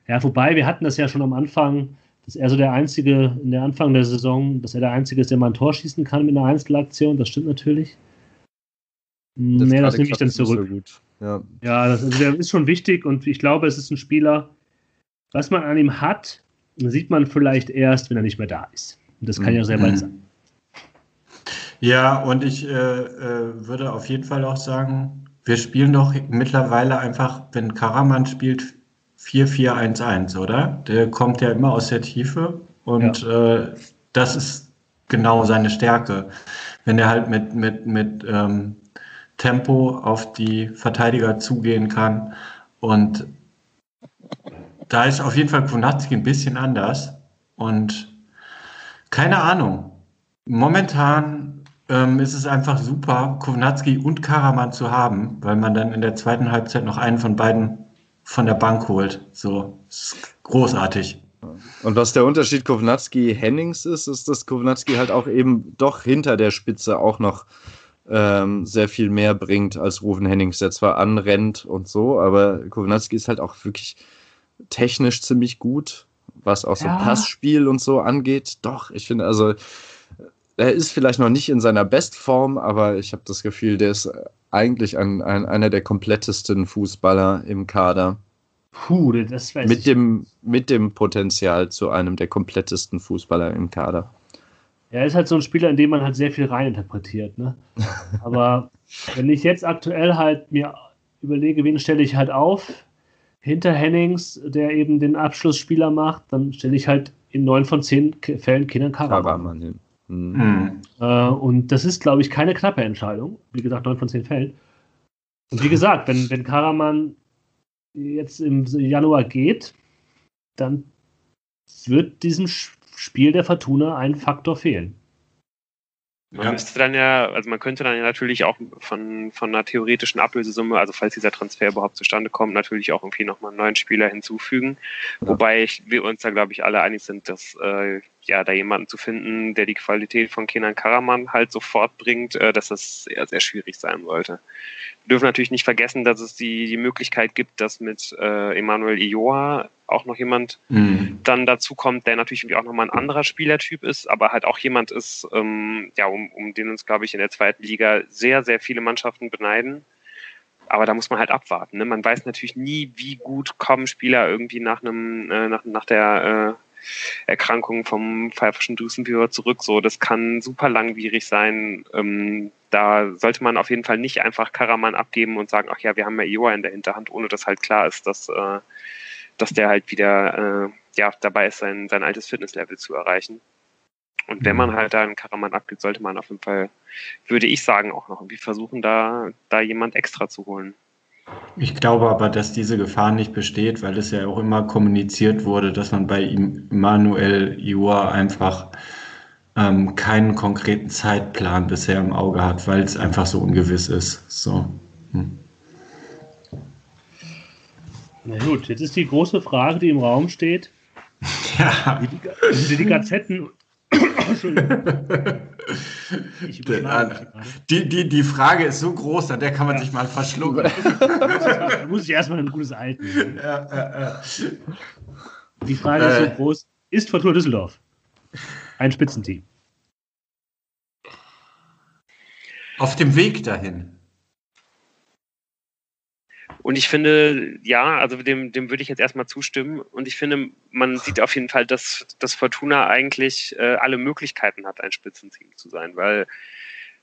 Ja, wobei, wir hatten das ja schon am Anfang, dass er so der Einzige, in der Anfang der Saison, dass er der Einzige ist, der mal ein Tor schießen kann mit einer Einzelaktion. Das stimmt natürlich. Das nee, das nehme ich dann zurück. So ja, ja das, also der ist schon wichtig und ich glaube, es ist ein Spieler, was man an ihm hat, sieht man vielleicht erst, wenn er nicht mehr da ist. Und das kann mhm. ja sehr bald sein. Ja, und ich äh, äh, würde auf jeden Fall auch sagen, wir spielen doch mittlerweile einfach, wenn Karaman spielt, 4-4-1-1, oder? Der kommt ja immer aus der Tiefe und ja. äh, das ist genau seine Stärke. Wenn er halt mit, mit, mit ähm, Tempo auf die Verteidiger zugehen kann und da ist auf jeden Fall Kunatski ein bisschen anders und keine Ahnung. Momentan ähm, ist es einfach super, Kovnatski und Karaman zu haben, weil man dann in der zweiten Halbzeit noch einen von beiden von der Bank holt. So, ist großartig. Und was der Unterschied Kovnatski-Hennings ist, ist, dass Kovnatski halt auch eben doch hinter der Spitze auch noch ähm, sehr viel mehr bringt als Rufen Hennings, der zwar anrennt und so, aber Kovnatski ist halt auch wirklich technisch ziemlich gut, was auch so ja. Passspiel und so angeht. Doch, ich finde, also er ist vielleicht noch nicht in seiner Bestform, aber ich habe das Gefühl, der ist eigentlich ein, ein, einer der komplettesten Fußballer im Kader. Puh, das weiß mit ich. Dem, mit dem Potenzial zu einem der komplettesten Fußballer im Kader. Er ist halt so ein Spieler, in dem man halt sehr viel reininterpretiert. Ne? Aber wenn ich jetzt aktuell halt mir überlege, wen stelle ich halt auf, hinter Hennings, der eben den Abschlussspieler macht, dann stelle ich halt in neun von zehn Fällen Kindern Karaman hin. Mhm. Äh, und das ist, glaube ich, keine knappe Entscheidung. Wie gesagt, 9 von 10 Fällen. Und wie gesagt, wenn, wenn Karaman jetzt im Januar geht, dann wird diesem Spiel der Fortuna ein Faktor fehlen. Man ja. müsste dann ja, also man könnte dann ja natürlich auch von, von einer theoretischen Ablösesumme, also falls dieser Transfer überhaupt zustande kommt, natürlich auch irgendwie nochmal einen neuen Spieler hinzufügen. Ja. Wobei ich, wir uns da, glaube ich, alle einig sind, dass äh, ja da jemanden zu finden, der die Qualität von Kenan Karaman halt sofort bringt, äh, dass das sehr, sehr schwierig sein sollte. Wir dürfen natürlich nicht vergessen, dass es die, die Möglichkeit gibt, dass mit äh, Emanuel Ioa auch noch jemand mhm. dann dazu kommt, der natürlich irgendwie auch nochmal ein anderer Spielertyp ist, aber halt auch jemand ist, ähm, ja, um, um den uns, glaube ich, in der zweiten Liga sehr, sehr viele Mannschaften beneiden. Aber da muss man halt abwarten. Ne? Man weiß natürlich nie, wie gut kommen Spieler irgendwie nach einem, äh, nach, nach der äh, Erkrankung vom pfeifischen Drüsenfieber zurück. So, das kann super langwierig sein. Ähm, da sollte man auf jeden Fall nicht einfach Karaman abgeben und sagen, ach ja, wir haben ja Ioa in der Hinterhand, ohne dass halt klar ist, dass äh, dass der halt wieder äh, ja, dabei ist, sein, sein altes Fitnesslevel zu erreichen. Und wenn man mhm. halt da einen Karaman abgibt, sollte man auf jeden Fall, würde ich sagen, auch noch irgendwie versuchen, da, da jemand extra zu holen. Ich glaube aber, dass diese Gefahr nicht besteht, weil es ja auch immer kommuniziert wurde, dass man bei Manuel Iua einfach ähm, keinen konkreten Zeitplan bisher im Auge hat, weil es einfach so ungewiss ist. So. Hm. Na gut, jetzt ist die große Frage, die im Raum steht. Ja. Die, die, die Gazetten. die, die, die Frage ist so groß, an der kann man ja. sich mal verschlucken. da muss ich erstmal ein gutes Alten. Ja, ja, ja. Die Frage ist so äh. groß: Ist Fortuna Düsseldorf ein Spitzenteam? Auf dem Weg dahin. Und ich finde, ja, also dem, dem würde ich jetzt erstmal zustimmen. Und ich finde, man sieht auf jeden Fall, dass, dass Fortuna eigentlich äh, alle Möglichkeiten hat, ein Spitzenteam zu sein, weil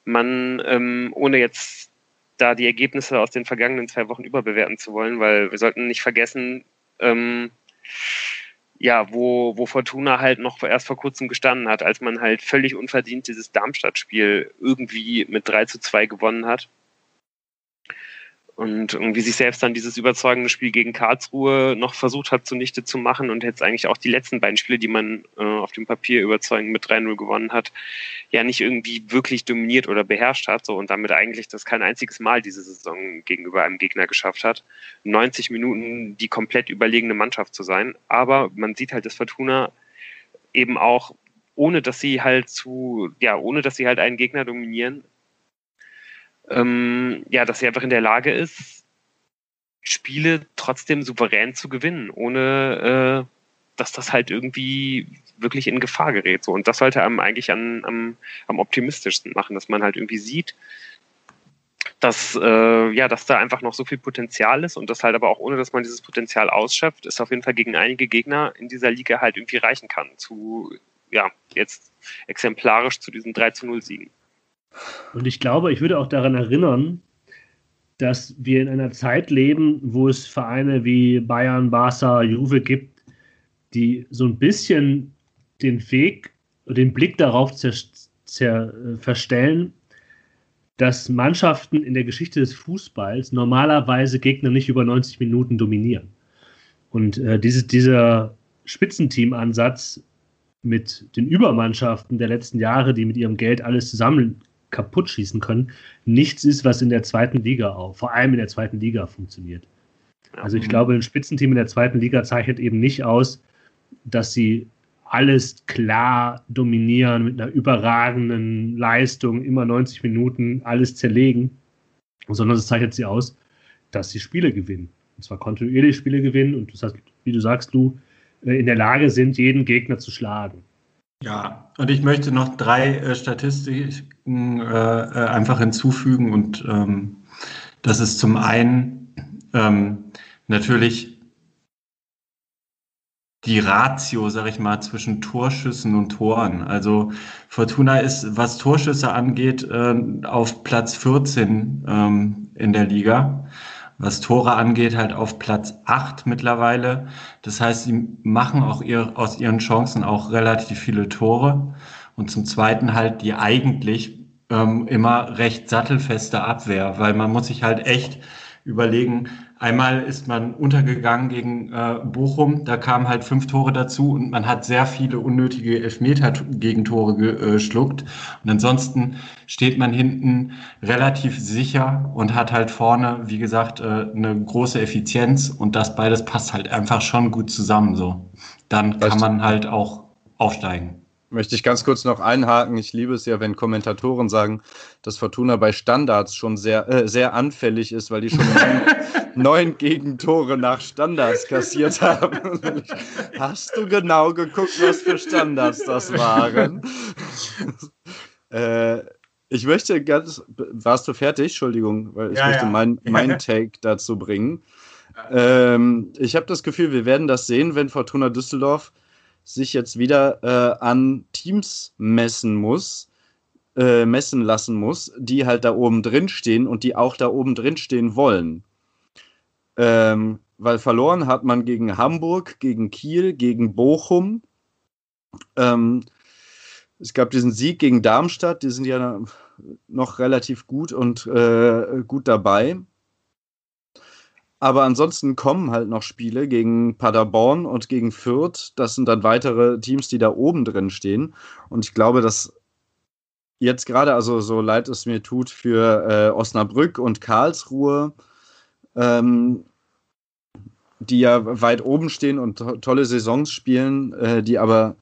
man, ähm, ohne jetzt da die Ergebnisse aus den vergangenen zwei Wochen überbewerten zu wollen, weil wir sollten nicht vergessen, ähm, ja, wo, wo Fortuna halt noch erst vor kurzem gestanden hat, als man halt völlig unverdient dieses Darmstadt-Spiel irgendwie mit 3 zu 2 gewonnen hat und irgendwie sich selbst dann dieses überzeugende Spiel gegen Karlsruhe noch versucht hat zunichte zu machen und jetzt eigentlich auch die letzten beiden Spiele, die man äh, auf dem Papier überzeugend mit 3-0 gewonnen hat, ja nicht irgendwie wirklich dominiert oder beherrscht hat so und damit eigentlich das kein einziges Mal diese Saison gegenüber einem Gegner geschafft hat, 90 Minuten die komplett überlegene Mannschaft zu sein. Aber man sieht halt, dass Fortuna eben auch ohne dass sie halt zu, ja, ohne dass sie halt einen Gegner dominieren, ähm, ja, dass sie einfach in der Lage ist, Spiele trotzdem souverän zu gewinnen, ohne äh, dass das halt irgendwie wirklich in Gefahr gerät. So. Und das sollte einem eigentlich an, am, am optimistischsten machen, dass man halt irgendwie sieht, dass, äh, ja, dass da einfach noch so viel Potenzial ist und das halt aber auch ohne, dass man dieses Potenzial ausschöpft, ist auf jeden Fall gegen einige Gegner in dieser Liga halt irgendwie reichen kann. Zu, ja, jetzt exemplarisch zu diesen 3 zu 0 Siegen. Und ich glaube, ich würde auch daran erinnern, dass wir in einer Zeit leben, wo es Vereine wie Bayern, Barca, Juve gibt, die so ein bisschen den Weg, den Blick darauf zer, zer, verstellen, dass Mannschaften in der Geschichte des Fußballs normalerweise Gegner nicht über 90 Minuten dominieren. Und äh, diese, dieser Spitzenteam-Ansatz mit den Übermannschaften der letzten Jahre, die mit ihrem Geld alles zusammen kaputt schießen können, nichts ist, was in der zweiten Liga auch, vor allem in der zweiten Liga funktioniert. Also ich glaube, ein Spitzenteam in der zweiten Liga zeichnet eben nicht aus, dass sie alles klar dominieren mit einer überragenden Leistung, immer 90 Minuten alles zerlegen, sondern es zeichnet sie aus, dass sie Spiele gewinnen. Und zwar kontinuierlich Spiele gewinnen und das heißt, wie du sagst, du äh, in der Lage sind, jeden Gegner zu schlagen. Ja, und ich möchte noch drei äh, Statistiken äh, äh, einfach hinzufügen. Und ähm, das ist zum einen ähm, natürlich die Ratio, sag ich mal, zwischen Torschüssen und Toren. Also Fortuna ist, was Torschüsse angeht, äh, auf Platz 14 ähm, in der Liga was Tore angeht, halt auf Platz 8 mittlerweile. Das heißt, sie machen auch ihr, aus ihren Chancen auch relativ viele Tore. Und zum Zweiten halt die eigentlich ähm, immer recht sattelfeste Abwehr, weil man muss sich halt echt überlegen, Einmal ist man untergegangen gegen äh, Bochum, da kamen halt fünf Tore dazu und man hat sehr viele unnötige Elfmeter-Gegentore geschluckt. Und ansonsten steht man hinten relativ sicher und hat halt vorne, wie gesagt, äh, eine große Effizienz und das beides passt halt einfach schon gut zusammen so. Dann kann man halt auch aufsteigen möchte ich ganz kurz noch einhaken. Ich liebe es ja, wenn Kommentatoren sagen, dass Fortuna bei Standards schon sehr, äh, sehr anfällig ist, weil die schon neun, Gegentore nach Standards kassiert haben. Hast du genau geguckt, was für Standards das waren? äh, ich möchte ganz. Warst du fertig? Entschuldigung, weil ich ja, möchte ja. mein, mein Take dazu bringen. Ähm, ich habe das Gefühl, wir werden das sehen, wenn Fortuna Düsseldorf sich jetzt wieder äh, an Teams messen muss, äh, messen lassen muss, die halt da oben drin stehen und die auch da oben drin stehen wollen. Ähm, weil verloren hat man gegen Hamburg, gegen Kiel, gegen Bochum. Ähm, es gab diesen Sieg gegen Darmstadt, die sind ja noch relativ gut und äh, gut dabei. Aber ansonsten kommen halt noch Spiele gegen Paderborn und gegen Fürth. Das sind dann weitere Teams, die da oben drin stehen. Und ich glaube, dass jetzt gerade, also so leid es mir tut für äh, Osnabrück und Karlsruhe, ähm, die ja weit oben stehen und to tolle Saisons spielen, äh, die aber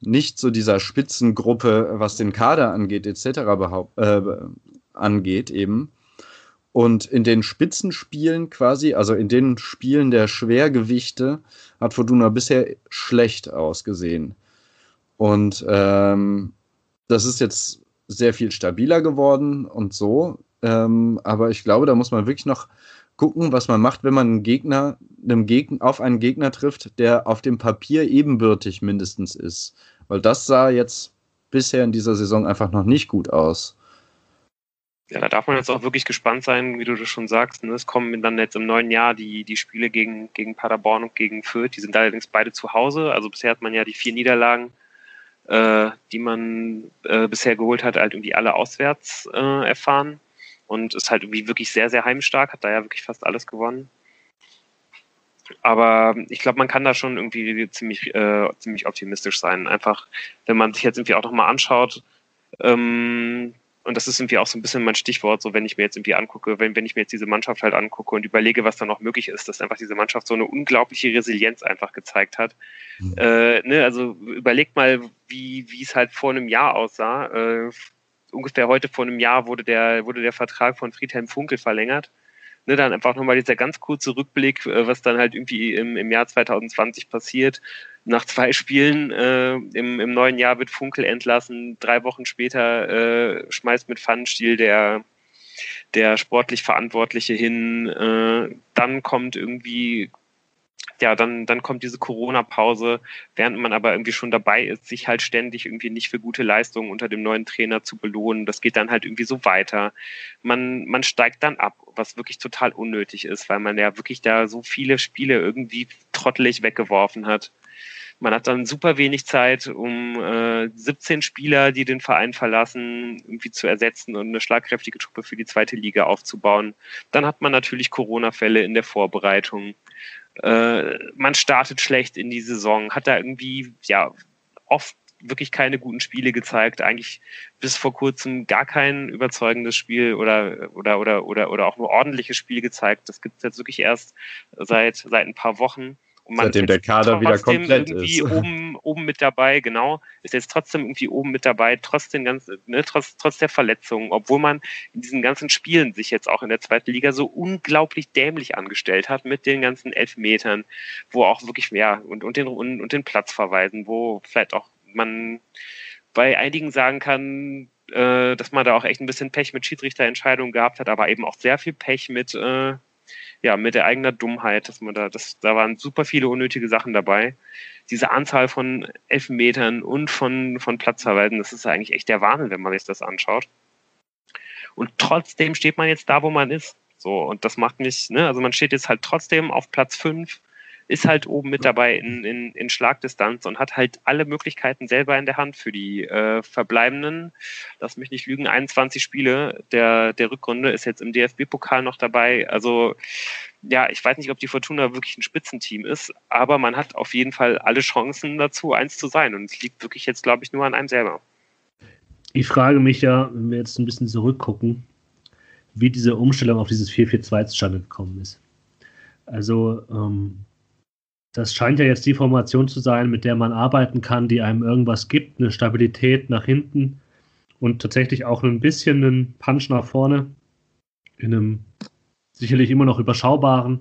nicht so dieser Spitzengruppe, was den Kader angeht, etc. Äh, angeht, eben und in den Spitzenspielen quasi, also in den Spielen der Schwergewichte, hat Fortuna bisher schlecht ausgesehen. Und ähm, das ist jetzt sehr viel stabiler geworden und so. Ähm, aber ich glaube, da muss man wirklich noch gucken, was man macht, wenn man einen Gegner, einem Gegner, auf einen Gegner trifft, der auf dem Papier ebenbürtig mindestens ist. Weil das sah jetzt bisher in dieser Saison einfach noch nicht gut aus ja, da darf man jetzt auch wirklich gespannt sein, wie du das schon sagst. Ne? Es kommen dann jetzt im neuen Jahr die, die Spiele gegen, gegen Paderborn und gegen Fürth. Die sind allerdings beide zu Hause. Also bisher hat man ja die vier Niederlagen, äh, die man äh, bisher geholt hat, halt irgendwie alle auswärts äh, erfahren. Und ist halt irgendwie wirklich sehr, sehr heimstark, hat da ja wirklich fast alles gewonnen. Aber ich glaube, man kann da schon irgendwie ziemlich, äh, ziemlich optimistisch sein. Einfach, wenn man sich jetzt irgendwie auch nochmal anschaut, ähm, und das ist irgendwie auch so ein bisschen mein Stichwort, so wenn ich mir jetzt irgendwie angucke, wenn, wenn ich mir jetzt diese Mannschaft halt angucke und überlege, was da noch möglich ist, dass einfach diese Mannschaft so eine unglaubliche Resilienz einfach gezeigt hat. Mhm. Äh, ne, also überlegt mal, wie, wie es halt vor einem Jahr aussah. Äh, ungefähr heute vor einem Jahr wurde der, wurde der Vertrag von Friedhelm Funkel verlängert. Ne, dann einfach nochmal dieser ganz kurze Rückblick, äh, was dann halt irgendwie im, im Jahr 2020 passiert. Nach zwei Spielen äh, im, im neuen Jahr wird Funkel entlassen. Drei Wochen später äh, schmeißt mit Pfannenstiel der, der sportlich Verantwortliche hin. Äh, dann kommt irgendwie ja, dann, dann kommt diese Corona-Pause, während man aber irgendwie schon dabei ist, sich halt ständig irgendwie nicht für gute Leistungen unter dem neuen Trainer zu belohnen. Das geht dann halt irgendwie so weiter. Man, man steigt dann ab, was wirklich total unnötig ist, weil man ja wirklich da so viele Spiele irgendwie trottelig weggeworfen hat. Man hat dann super wenig Zeit, um äh, 17 Spieler, die den Verein verlassen, irgendwie zu ersetzen und eine schlagkräftige Truppe für die zweite Liga aufzubauen. Dann hat man natürlich Corona-Fälle in der Vorbereitung äh, man startet schlecht in die Saison, hat da irgendwie ja oft wirklich keine guten Spiele gezeigt, eigentlich bis vor kurzem gar kein überzeugendes Spiel oder oder oder oder oder auch nur ordentliches Spiel gezeigt. Das gibt es jetzt wirklich erst seit seit ein paar Wochen. Und man Seitdem der Kader wieder komplett irgendwie ist. Oben, oben mit dabei, genau, ist jetzt trotzdem irgendwie oben mit dabei, trotz, den ganzen, ne, trotz, trotz der Verletzungen, obwohl man in diesen ganzen Spielen sich jetzt auch in der zweiten Liga so unglaublich dämlich angestellt hat mit den ganzen Elfmetern, wo auch wirklich, ja, und, und, den, und, und den Platzverweisen, wo vielleicht auch man bei einigen sagen kann, äh, dass man da auch echt ein bisschen Pech mit Schiedsrichterentscheidungen gehabt hat, aber eben auch sehr viel Pech mit, äh, ja, mit der eigenen Dummheit, dass man da, das, da waren super viele unnötige Sachen dabei. Diese Anzahl von Elfmetern und von, von Platzverweisen, das ist eigentlich echt der Wahnsinn, wenn man sich das anschaut. Und trotzdem steht man jetzt da, wo man ist. So, und das macht mich, ne, also man steht jetzt halt trotzdem auf Platz 5 ist halt oben mit dabei in, in, in Schlagdistanz und hat halt alle Möglichkeiten selber in der Hand für die äh, verbleibenden, lass mich nicht lügen, 21 Spiele der, der Rückrunde, ist jetzt im DFB-Pokal noch dabei. Also ja, ich weiß nicht, ob die Fortuna wirklich ein Spitzenteam ist, aber man hat auf jeden Fall alle Chancen dazu, eins zu sein. Und es liegt wirklich jetzt, glaube ich, nur an einem selber. Ich frage mich ja, wenn wir jetzt ein bisschen zurückgucken, wie diese Umstellung auf dieses 4-4-2 zustande gekommen ist. Also ähm, das scheint ja jetzt die Formation zu sein, mit der man arbeiten kann, die einem irgendwas gibt, eine Stabilität nach hinten und tatsächlich auch ein bisschen einen Punch nach vorne in einem sicherlich immer noch überschaubaren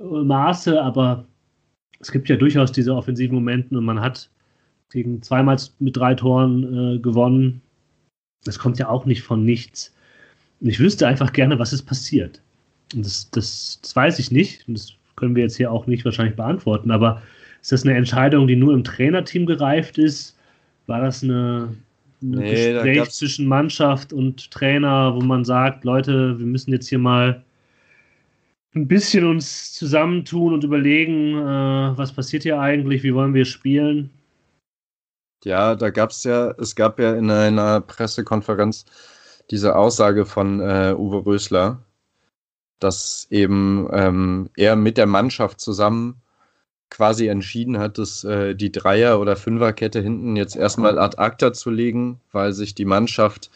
äh, Maße, aber es gibt ja durchaus diese offensiven Momente und man hat gegen zweimal mit drei Toren äh, gewonnen. Das kommt ja auch nicht von nichts. Und ich wüsste einfach gerne, was ist passiert. Und das, das, das weiß ich nicht. Und das können wir jetzt hier auch nicht wahrscheinlich beantworten, aber ist das eine Entscheidung, die nur im Trainerteam gereift ist? War das eine, ein nee, Gespräch zwischen Mannschaft und Trainer, wo man sagt, Leute, wir müssen jetzt hier mal ein bisschen uns zusammentun und überlegen, äh, was passiert hier eigentlich, wie wollen wir spielen? Ja, da gab es ja, es gab ja in einer Pressekonferenz diese Aussage von äh, Uwe Rösler, dass eben ähm, er mit der Mannschaft zusammen quasi entschieden hat, dass äh, die Dreier- oder Fünferkette hinten jetzt erstmal ad acta zu legen, weil sich die Mannschaft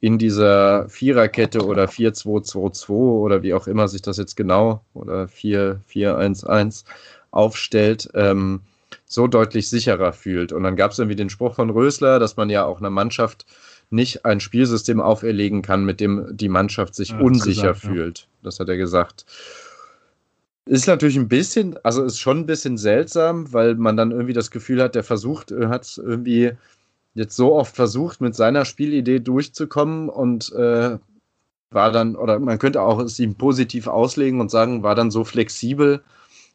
in dieser Viererkette oder 4-2-2-2 oder wie auch immer sich das jetzt genau oder 4-4-1-1 aufstellt, ähm, so deutlich sicherer fühlt. Und dann gab es irgendwie den Spruch von Rösler, dass man ja auch einer Mannschaft nicht ein Spielsystem auferlegen kann, mit dem die Mannschaft sich ja, unsicher gesagt, fühlt. Ja. Das hat er gesagt. Ist natürlich ein bisschen, also ist schon ein bisschen seltsam, weil man dann irgendwie das Gefühl hat, der versucht, äh, hat irgendwie jetzt so oft versucht, mit seiner Spielidee durchzukommen und äh, war dann, oder man könnte auch es ihm positiv auslegen und sagen, war dann so flexibel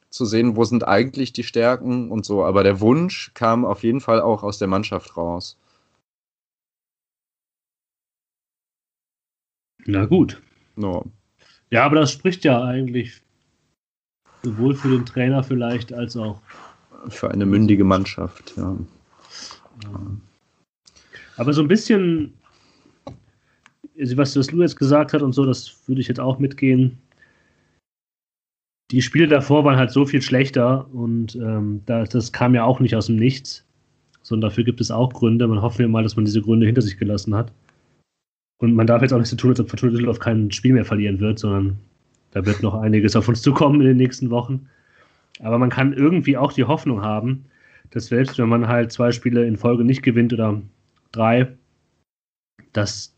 zu sehen, wo sind eigentlich die Stärken und so. Aber der Wunsch kam auf jeden Fall auch aus der Mannschaft raus. Na gut. No. Ja, aber das spricht ja eigentlich sowohl für den Trainer vielleicht als auch für eine mündige Mannschaft, ja. Aber so ein bisschen, was, was Lou jetzt gesagt hat und so, das würde ich jetzt auch mitgehen. Die Spiele davor waren halt so viel schlechter und ähm, das, kam ja auch nicht aus dem Nichts, sondern dafür gibt es auch Gründe. Man hoffen ja mal, dass man diese Gründe hinter sich gelassen hat. Und man darf jetzt auch nicht so tun, als ob Fortuna Düsseldorf kein Spiel mehr verlieren wird, sondern da wird noch einiges auf uns zukommen in den nächsten Wochen. Aber man kann irgendwie auch die Hoffnung haben, dass selbst wenn man halt zwei Spiele in Folge nicht gewinnt oder drei, dass,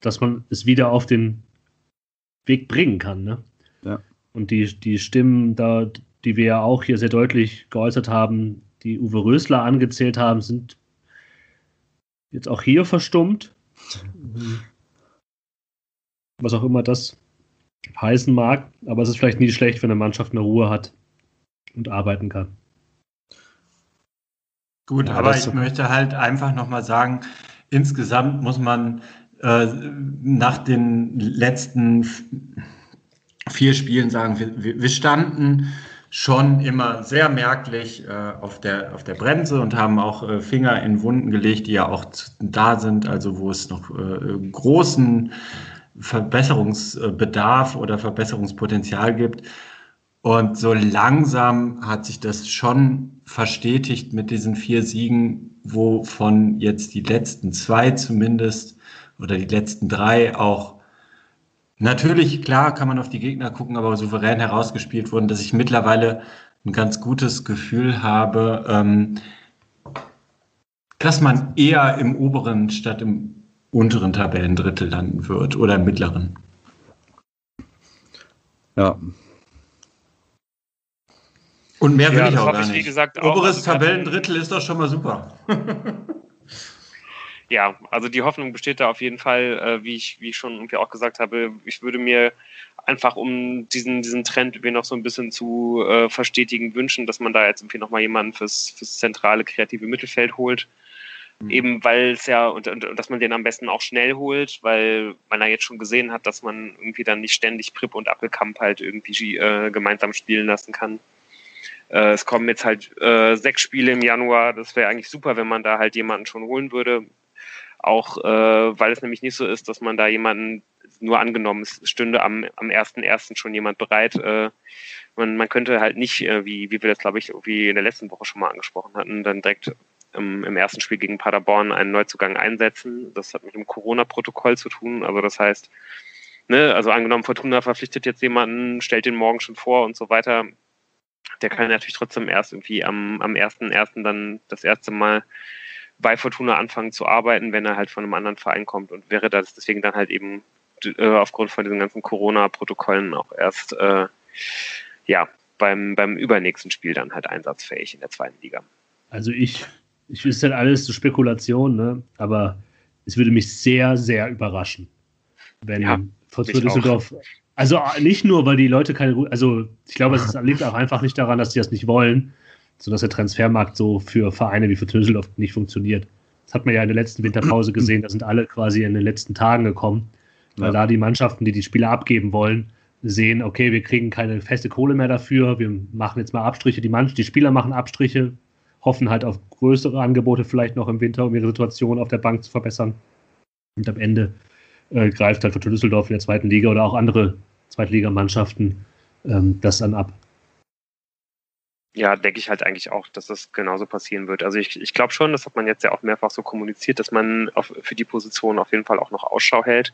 dass man es wieder auf den Weg bringen kann. Ne? Ja. Und die, die Stimmen, da, die wir ja auch hier sehr deutlich geäußert haben, die Uwe Rösler angezählt haben, sind jetzt auch hier verstummt. Was auch immer das heißen mag, aber es ist vielleicht nie schlecht, wenn eine Mannschaft eine Ruhe hat und arbeiten kann. Gut, ja, aber ich möchte halt einfach nochmal sagen, insgesamt muss man äh, nach den letzten vier Spielen sagen, wir, wir standen schon immer sehr merklich äh, auf, der, auf der Bremse und haben auch äh, Finger in Wunden gelegt, die ja auch da sind, also wo es noch äh, großen Verbesserungsbedarf oder Verbesserungspotenzial gibt. Und so langsam hat sich das schon verstetigt mit diesen vier Siegen, wovon jetzt die letzten zwei zumindest oder die letzten drei auch natürlich, klar, kann man auf die Gegner gucken, aber souverän herausgespielt wurden, dass ich mittlerweile ein ganz gutes Gefühl habe, ähm, dass man eher im oberen statt im unteren Tabellendrittel landen wird oder im mittleren. Ja. Und mehr will ja, ich auch gar ich, nicht. Gesagt, Oberes also Tabellendrittel ist doch schon mal super. ja, also die Hoffnung besteht da auf jeden Fall, äh, wie, ich, wie ich schon irgendwie auch gesagt habe. Ich würde mir einfach, um diesen, diesen Trend irgendwie noch so ein bisschen zu äh, verstetigen, wünschen, dass man da jetzt irgendwie nochmal jemanden fürs, fürs zentrale kreative Mittelfeld holt. Mhm. Eben weil es ja, und, und, und, dass man den am besten auch schnell holt, weil man ja jetzt schon gesehen hat, dass man irgendwie dann nicht ständig Prip und Appelkamp halt irgendwie äh, gemeinsam spielen lassen kann. Äh, es kommen jetzt halt äh, sechs Spiele im Januar. Das wäre eigentlich super, wenn man da halt jemanden schon holen würde. Auch äh, weil es nämlich nicht so ist, dass man da jemanden nur angenommen, es stünde am, am 1.1. schon jemand bereit. Äh, man, man könnte halt nicht, äh, wie, wie wir das, glaube ich, wie in der letzten Woche schon mal angesprochen hatten, dann direkt im, im ersten Spiel gegen Paderborn einen Neuzugang einsetzen. Das hat mit dem Corona-Protokoll zu tun. Also das heißt, ne, also angenommen, Fortuna verpflichtet jetzt jemanden, stellt den morgen schon vor und so weiter. Der kann natürlich trotzdem erst irgendwie am, am 1.1. dann das erste Mal bei Fortuna anfangen zu arbeiten, wenn er halt von einem anderen Verein kommt und wäre das deswegen dann halt eben äh, aufgrund von diesen ganzen Corona-Protokollen auch erst äh, ja beim, beim übernächsten Spiel dann halt einsatzfähig in der zweiten Liga. Also ich ich ist halt alles so Spekulation, ne? aber es würde mich sehr, sehr überraschen, wenn ja, Fortuna Düsseldorf. Also nicht nur, weil die Leute keine, also ich glaube, es liegt auch einfach nicht daran, dass sie das nicht wollen, sondern dass der Transfermarkt so für Vereine wie für Düsseldorf nicht funktioniert. Das hat man ja in der letzten Winterpause gesehen, da sind alle quasi in den letzten Tagen gekommen, weil ja. da die Mannschaften, die die Spieler abgeben wollen, sehen, okay, wir kriegen keine feste Kohle mehr dafür, wir machen jetzt mal Abstriche, die, Mann die Spieler machen Abstriche, hoffen halt auf größere Angebote vielleicht noch im Winter, um ihre Situation auf der Bank zu verbessern. Und am Ende äh, greift halt für Düsseldorf in der zweiten Liga oder auch andere Zweitligamannschaften ähm, das dann ab. Ja, denke ich halt eigentlich auch, dass das genauso passieren wird. Also ich, ich glaube schon, das hat man jetzt ja auch mehrfach so kommuniziert, dass man auf, für die Position auf jeden Fall auch noch Ausschau hält.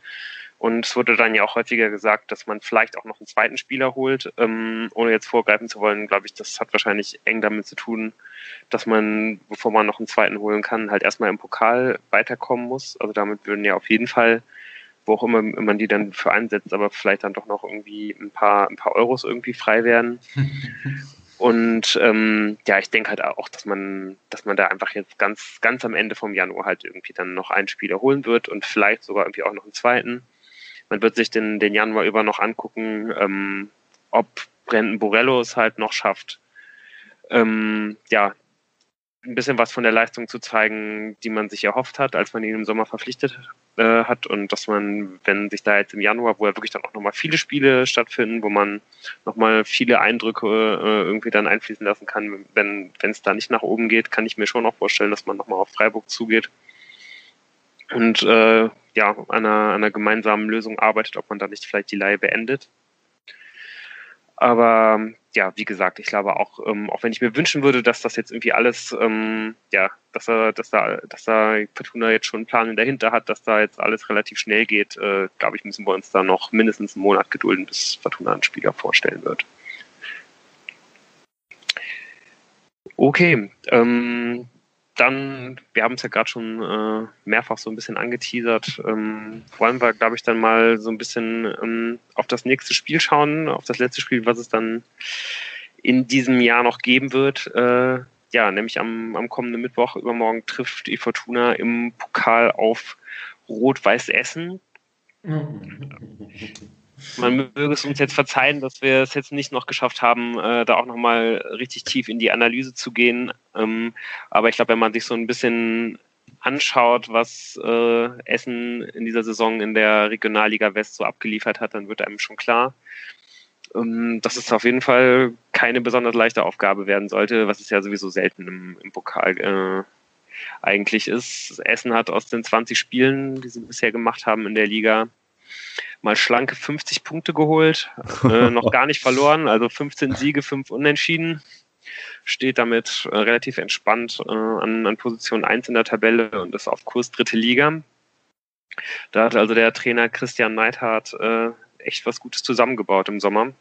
Und es wurde dann ja auch häufiger gesagt, dass man vielleicht auch noch einen zweiten Spieler holt, ähm, ohne jetzt vorgreifen zu wollen, glaube ich, das hat wahrscheinlich eng damit zu tun, dass man, bevor man noch einen zweiten holen kann, halt erstmal im Pokal weiterkommen muss. Also damit würden ja auf jeden Fall, wo auch immer man die dann für einsetzt, aber vielleicht dann doch noch irgendwie ein paar, ein paar Euros irgendwie frei werden. Und ähm, ja, ich denke halt auch, dass man, dass man da einfach jetzt ganz, ganz am Ende vom Januar halt irgendwie dann noch einen Spieler holen wird und vielleicht sogar irgendwie auch noch einen zweiten. Man wird sich den, den Januar über noch angucken, ähm, ob Brandon Borello es halt noch schafft, ähm, ja, ein bisschen was von der Leistung zu zeigen, die man sich erhofft hat, als man ihn im Sommer verpflichtet äh, hat. Und dass man, wenn sich da jetzt im Januar, wo ja wirklich dann auch nochmal viele Spiele stattfinden, wo man nochmal viele Eindrücke äh, irgendwie dann einfließen lassen kann, wenn es da nicht nach oben geht, kann ich mir schon auch vorstellen, dass man nochmal auf Freiburg zugeht. Und äh, ja, an einer, einer gemeinsamen Lösung arbeitet, ob man da nicht vielleicht die Leihe beendet. Aber ja, wie gesagt, ich glaube auch, ähm, auch wenn ich mir wünschen würde, dass das jetzt irgendwie alles, ähm, ja, dass er, dass da, dass da Fortuna jetzt schon einen Plan in der Hinter hat, dass da jetzt alles relativ schnell geht, äh, glaube ich, müssen wir uns da noch mindestens einen Monat gedulden, bis Fortuna einen Spieler vorstellen wird. Okay, ähm, dann, wir haben es ja gerade schon äh, mehrfach so ein bisschen angeteasert, ähm, wollen wir, glaube ich, dann mal so ein bisschen ähm, auf das nächste Spiel schauen, auf das letzte Spiel, was es dann in diesem Jahr noch geben wird. Äh, ja, nämlich am, am kommenden Mittwoch, übermorgen trifft die Fortuna im Pokal auf Rot-Weiß Essen. Man möge es uns jetzt verzeihen, dass wir es jetzt nicht noch geschafft haben, äh, da auch nochmal richtig tief in die Analyse zu gehen. Ähm, aber ich glaube, wenn man sich so ein bisschen anschaut, was äh, Essen in dieser Saison in der Regionalliga West so abgeliefert hat, dann wird einem schon klar, ähm, dass es auf jeden Fall keine besonders leichte Aufgabe werden sollte, was es ja sowieso selten im, im Pokal äh, eigentlich ist. Essen hat aus den 20 Spielen, die sie bisher gemacht haben in der Liga, mal schlanke 50 Punkte geholt, äh, noch gar nicht verloren, also 15 Siege, 5 Unentschieden. Steht damit äh, relativ entspannt äh, an, an Position 1 in der Tabelle und ist auf Kurs dritte Liga. Da hat also der Trainer Christian Neidhardt äh, echt was Gutes zusammengebaut im Sommer.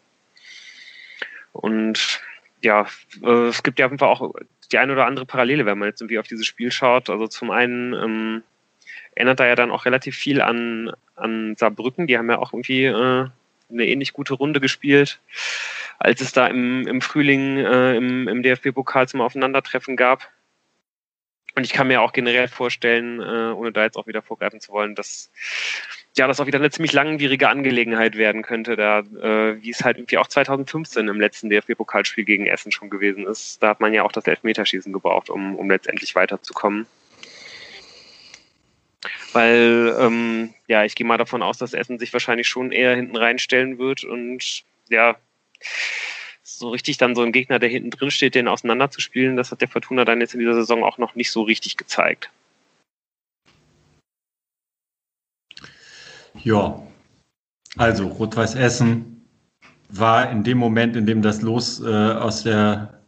Und ja, äh, es gibt ja auf auch die eine oder andere Parallele, wenn man jetzt irgendwie auf dieses Spiel schaut. Also zum einen ähm, erinnert da ja dann auch relativ viel an, an Saarbrücken. Die haben ja auch irgendwie äh, eine ähnlich gute Runde gespielt, als es da im, im Frühling äh, im, im DFB-Pokal zum Aufeinandertreffen gab. Und ich kann mir auch generell vorstellen, äh, ohne da jetzt auch wieder vorgreifen zu wollen, dass ja, das auch wieder eine ziemlich langwierige Angelegenheit werden könnte, da, äh, wie es halt irgendwie auch 2015 im letzten DFB-Pokalspiel gegen Essen schon gewesen ist. Da hat man ja auch das Elfmeterschießen gebraucht, um, um letztendlich weiterzukommen. Weil, ähm, ja, ich gehe mal davon aus, dass Essen sich wahrscheinlich schon eher hinten reinstellen wird und ja, so richtig dann so ein Gegner, der hinten drin steht, den auseinanderzuspielen, das hat der Fortuna dann jetzt in dieser Saison auch noch nicht so richtig gezeigt. Ja, also Rot-Weiß Essen war in dem Moment, in dem das Los äh, aus der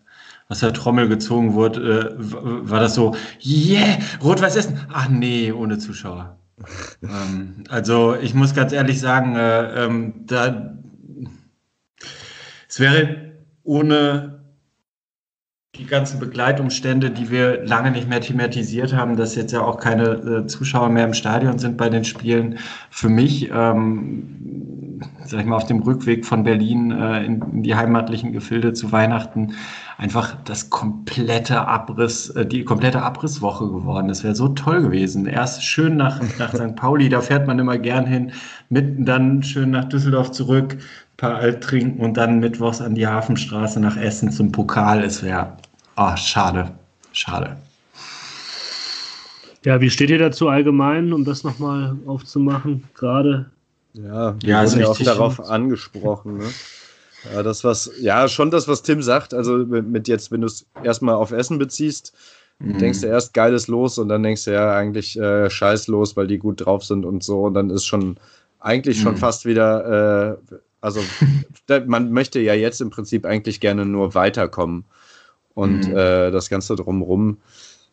aus der Trommel gezogen wurde, äh, war das so, yeah, Rot-Weiß Essen. Ach nee, ohne Zuschauer. ähm, also ich muss ganz ehrlich sagen, äh, ähm, da es wäre ohne die ganzen Begleitumstände, die wir lange nicht mehr thematisiert haben, dass jetzt ja auch keine äh, Zuschauer mehr im Stadion sind bei den Spielen, für mich, ähm, sag ich mal, auf dem Rückweg von Berlin äh, in, in, die heimatlichen Gefilde zu Weihnachten einfach das komplette Abriss, äh, die komplette Abrisswoche geworden. Das wäre so toll gewesen. Erst schön nach, nach St. Pauli, da fährt man immer gern hin, mitten dann schön nach Düsseldorf zurück, paar Alt trinken und dann mittwochs an die Hafenstraße nach Essen zum Pokal. Es wäre, oh, schade, schade. Ja, wie steht ihr dazu allgemein, um das nochmal aufzumachen, gerade? Ja, wir ja, wurden ja auch darauf angesprochen. Ne? Ja, das was, ja, schon das, was Tim sagt. Also mit jetzt, wenn du es erstmal auf Essen beziehst, mhm. denkst du erst geiles los und dann denkst du ja eigentlich äh, scheiß los, weil die gut drauf sind und so. Und dann ist schon eigentlich schon mhm. fast wieder äh, also man möchte ja jetzt im Prinzip eigentlich gerne nur weiterkommen. Und mhm. äh, das Ganze drumherum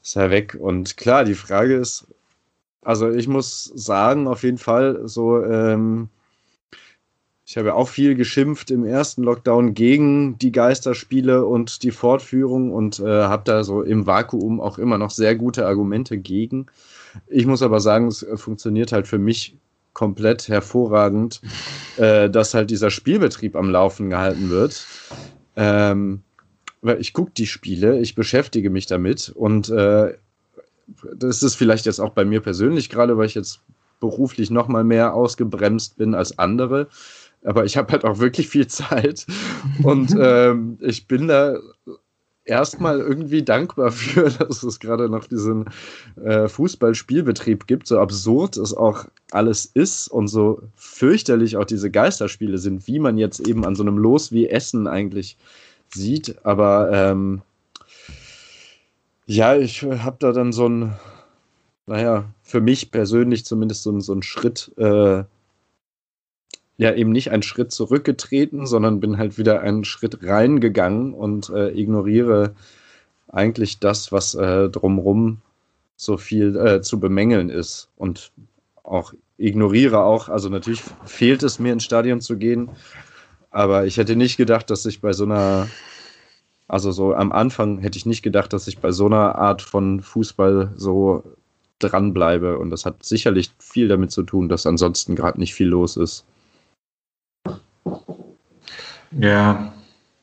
ist ja weg. Und klar, die Frage ist, also ich muss sagen, auf jeden Fall, so, ähm, ich habe ja auch viel geschimpft im ersten Lockdown gegen die Geisterspiele und die Fortführung und äh, habe da so im Vakuum auch immer noch sehr gute Argumente gegen. Ich muss aber sagen, es funktioniert halt für mich komplett hervorragend, äh, dass halt dieser Spielbetrieb am Laufen gehalten wird. Ähm, weil ich gucke die Spiele, ich beschäftige mich damit und äh, das ist vielleicht jetzt auch bei mir persönlich gerade, weil ich jetzt beruflich noch mal mehr ausgebremst bin als andere. Aber ich habe halt auch wirklich viel Zeit und ähm, ich bin da erstmal irgendwie dankbar für, dass es gerade noch diesen äh, Fußballspielbetrieb gibt, so absurd es auch alles ist und so fürchterlich auch diese Geisterspiele sind, wie man jetzt eben an so einem Los wie Essen eigentlich sieht. Aber ähm, ja, ich habe da dann so ein, naja, für mich persönlich zumindest so, so einen Schritt äh, ja eben nicht einen Schritt zurückgetreten, sondern bin halt wieder einen Schritt reingegangen und äh, ignoriere eigentlich das, was äh, drumrum so viel äh, zu bemängeln ist. Und auch ignoriere auch, also natürlich fehlt es mir ins Stadion zu gehen, aber ich hätte nicht gedacht, dass ich bei so einer, also so am Anfang hätte ich nicht gedacht, dass ich bei so einer Art von Fußball so dranbleibe. Und das hat sicherlich viel damit zu tun, dass ansonsten gerade nicht viel los ist. Ja.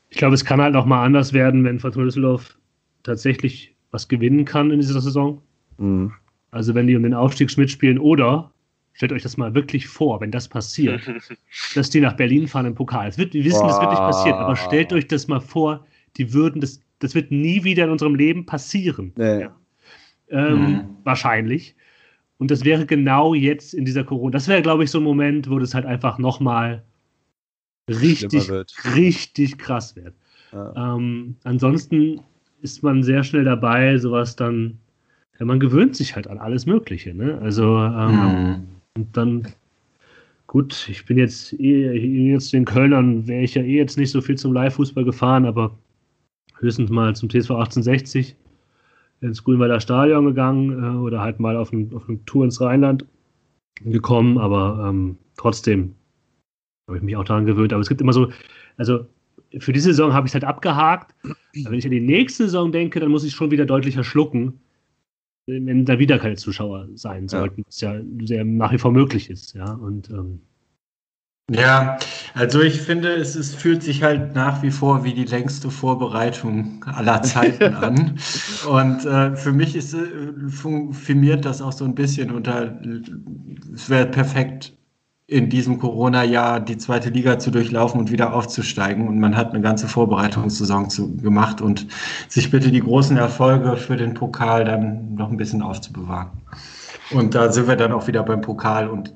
Ich glaube, es kann halt noch mal anders werden, wenn Fortuna Düsseldorf tatsächlich was gewinnen kann in dieser Saison. Mhm. Also wenn die um den Aufstieg mitspielen oder stellt euch das mal wirklich vor, wenn das passiert, dass die nach Berlin fahren im Pokal. Es wird, wir wissen, das wird nicht passieren, aber stellt euch das mal vor, die würden das, das wird nie wieder in unserem Leben passieren. Nee. Ja. Ähm, mhm. Wahrscheinlich. Und das wäre genau jetzt in dieser Corona. Das wäre, glaube ich, so ein Moment, wo das halt einfach nochmal richtig, richtig krass wird. Ja. Ähm, ansonsten ist man sehr schnell dabei, sowas dann, ja, man gewöhnt sich halt an alles Mögliche. Ne? Also, ähm, und dann, gut, ich bin jetzt eh, jetzt den Kölnern, wäre ich ja eh jetzt nicht so viel zum Live-Fußball gefahren, aber höchstens mal zum TSV 1860 ins Grünwalder Stadion gegangen äh, oder halt mal auf, ein, auf eine Tour ins Rheinland gekommen, aber ähm, trotzdem habe ich mich auch daran gewöhnt. Aber es gibt immer so, also für diese Saison habe ich es halt abgehakt. Aber wenn ich an die nächste Saison denke, dann muss ich schon wieder deutlicher schlucken, wenn da wieder keine Zuschauer sein sollten, ja. was ja sehr nach wie vor möglich ist. Ja, und ähm, ja, also ich finde, es ist, fühlt sich halt nach wie vor wie die längste Vorbereitung aller Zeiten an. Und äh, für mich ist, äh, firmiert das auch so ein bisschen unter, es wäre perfekt in diesem Corona-Jahr die zweite Liga zu durchlaufen und wieder aufzusteigen. Und man hat eine ganze Vorbereitungssaison zu, gemacht und sich bitte die großen Erfolge für den Pokal dann noch ein bisschen aufzubewahren. Und da sind wir dann auch wieder beim Pokal und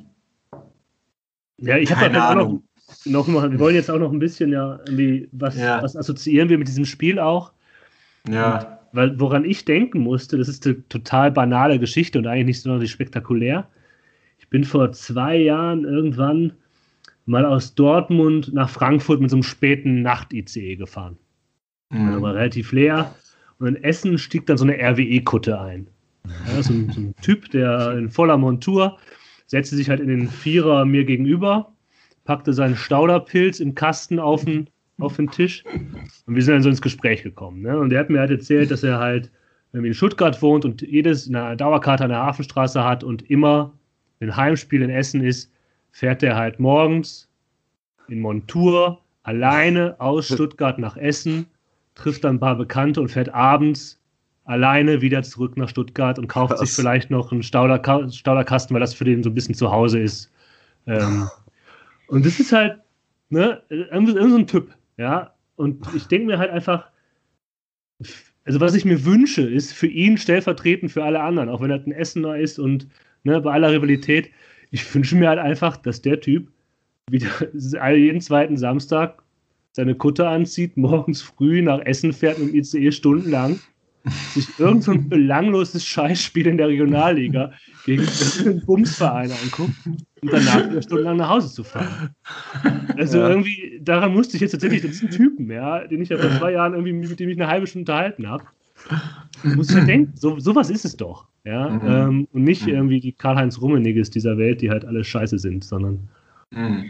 ja, ich habe auch noch, noch mal, wir wollen jetzt auch noch ein bisschen ja irgendwie, was, ja. was assoziieren wir mit diesem Spiel auch? Ja. Und, weil, woran ich denken musste, das ist eine total banale Geschichte und eigentlich nicht sonderlich spektakulär. Bin vor zwei Jahren irgendwann mal aus Dortmund nach Frankfurt mit so einem späten Nacht-ICE gefahren. Mhm. Also war relativ leer. Und in Essen stieg dann so eine RWE-Kutte ein. Ja, so, ein, so ein Typ, der in voller Montur setzte sich halt in den Vierer mir gegenüber, packte seinen Stauderpilz im Kasten auf den, auf den Tisch und wir sind dann so ins Gespräch gekommen. Ne? Und er hat mir halt erzählt, dass er halt in Stuttgart wohnt und jedes eine Dauerkarte an der Hafenstraße hat und immer, wenn Heimspiel in Essen ist, fährt er halt morgens in Montur alleine aus Stuttgart nach Essen, trifft dann ein paar Bekannte und fährt abends alleine wieder zurück nach Stuttgart und kauft Krass. sich vielleicht noch einen Stauder, Stauderkasten, weil das für den so ein bisschen zu Hause ist. Ähm, und das ist halt, ne, irgendwie so ein Typ, ja. Und ich denke mir halt einfach, also was ich mir wünsche, ist für ihn stellvertretend für alle anderen, auch wenn er ein Essener ist und ne, bei aller Rivalität, ich wünsche mir halt einfach, dass der Typ wieder jeden zweiten Samstag seine Kutte anzieht, morgens früh nach Essen fährt mit dem ICE stundenlang sich irgend so ein belangloses Scheißspiel in der Regionalliga gegen einen Bumsverein anguckt und danach wieder stundenlang nach Hause zu fahren. Also ja. irgendwie, daran musste ich jetzt tatsächlich diesen Typen, ja, den ich ja vor zwei Jahren irgendwie mit dem ich eine halbe Stunde unterhalten habe, muss halt denken, so, sowas ist es doch. Ja, mhm. ähm, und nicht mhm. irgendwie die Karl-Heinz Rummeniges dieser Welt, die halt alle scheiße sind, sondern mhm.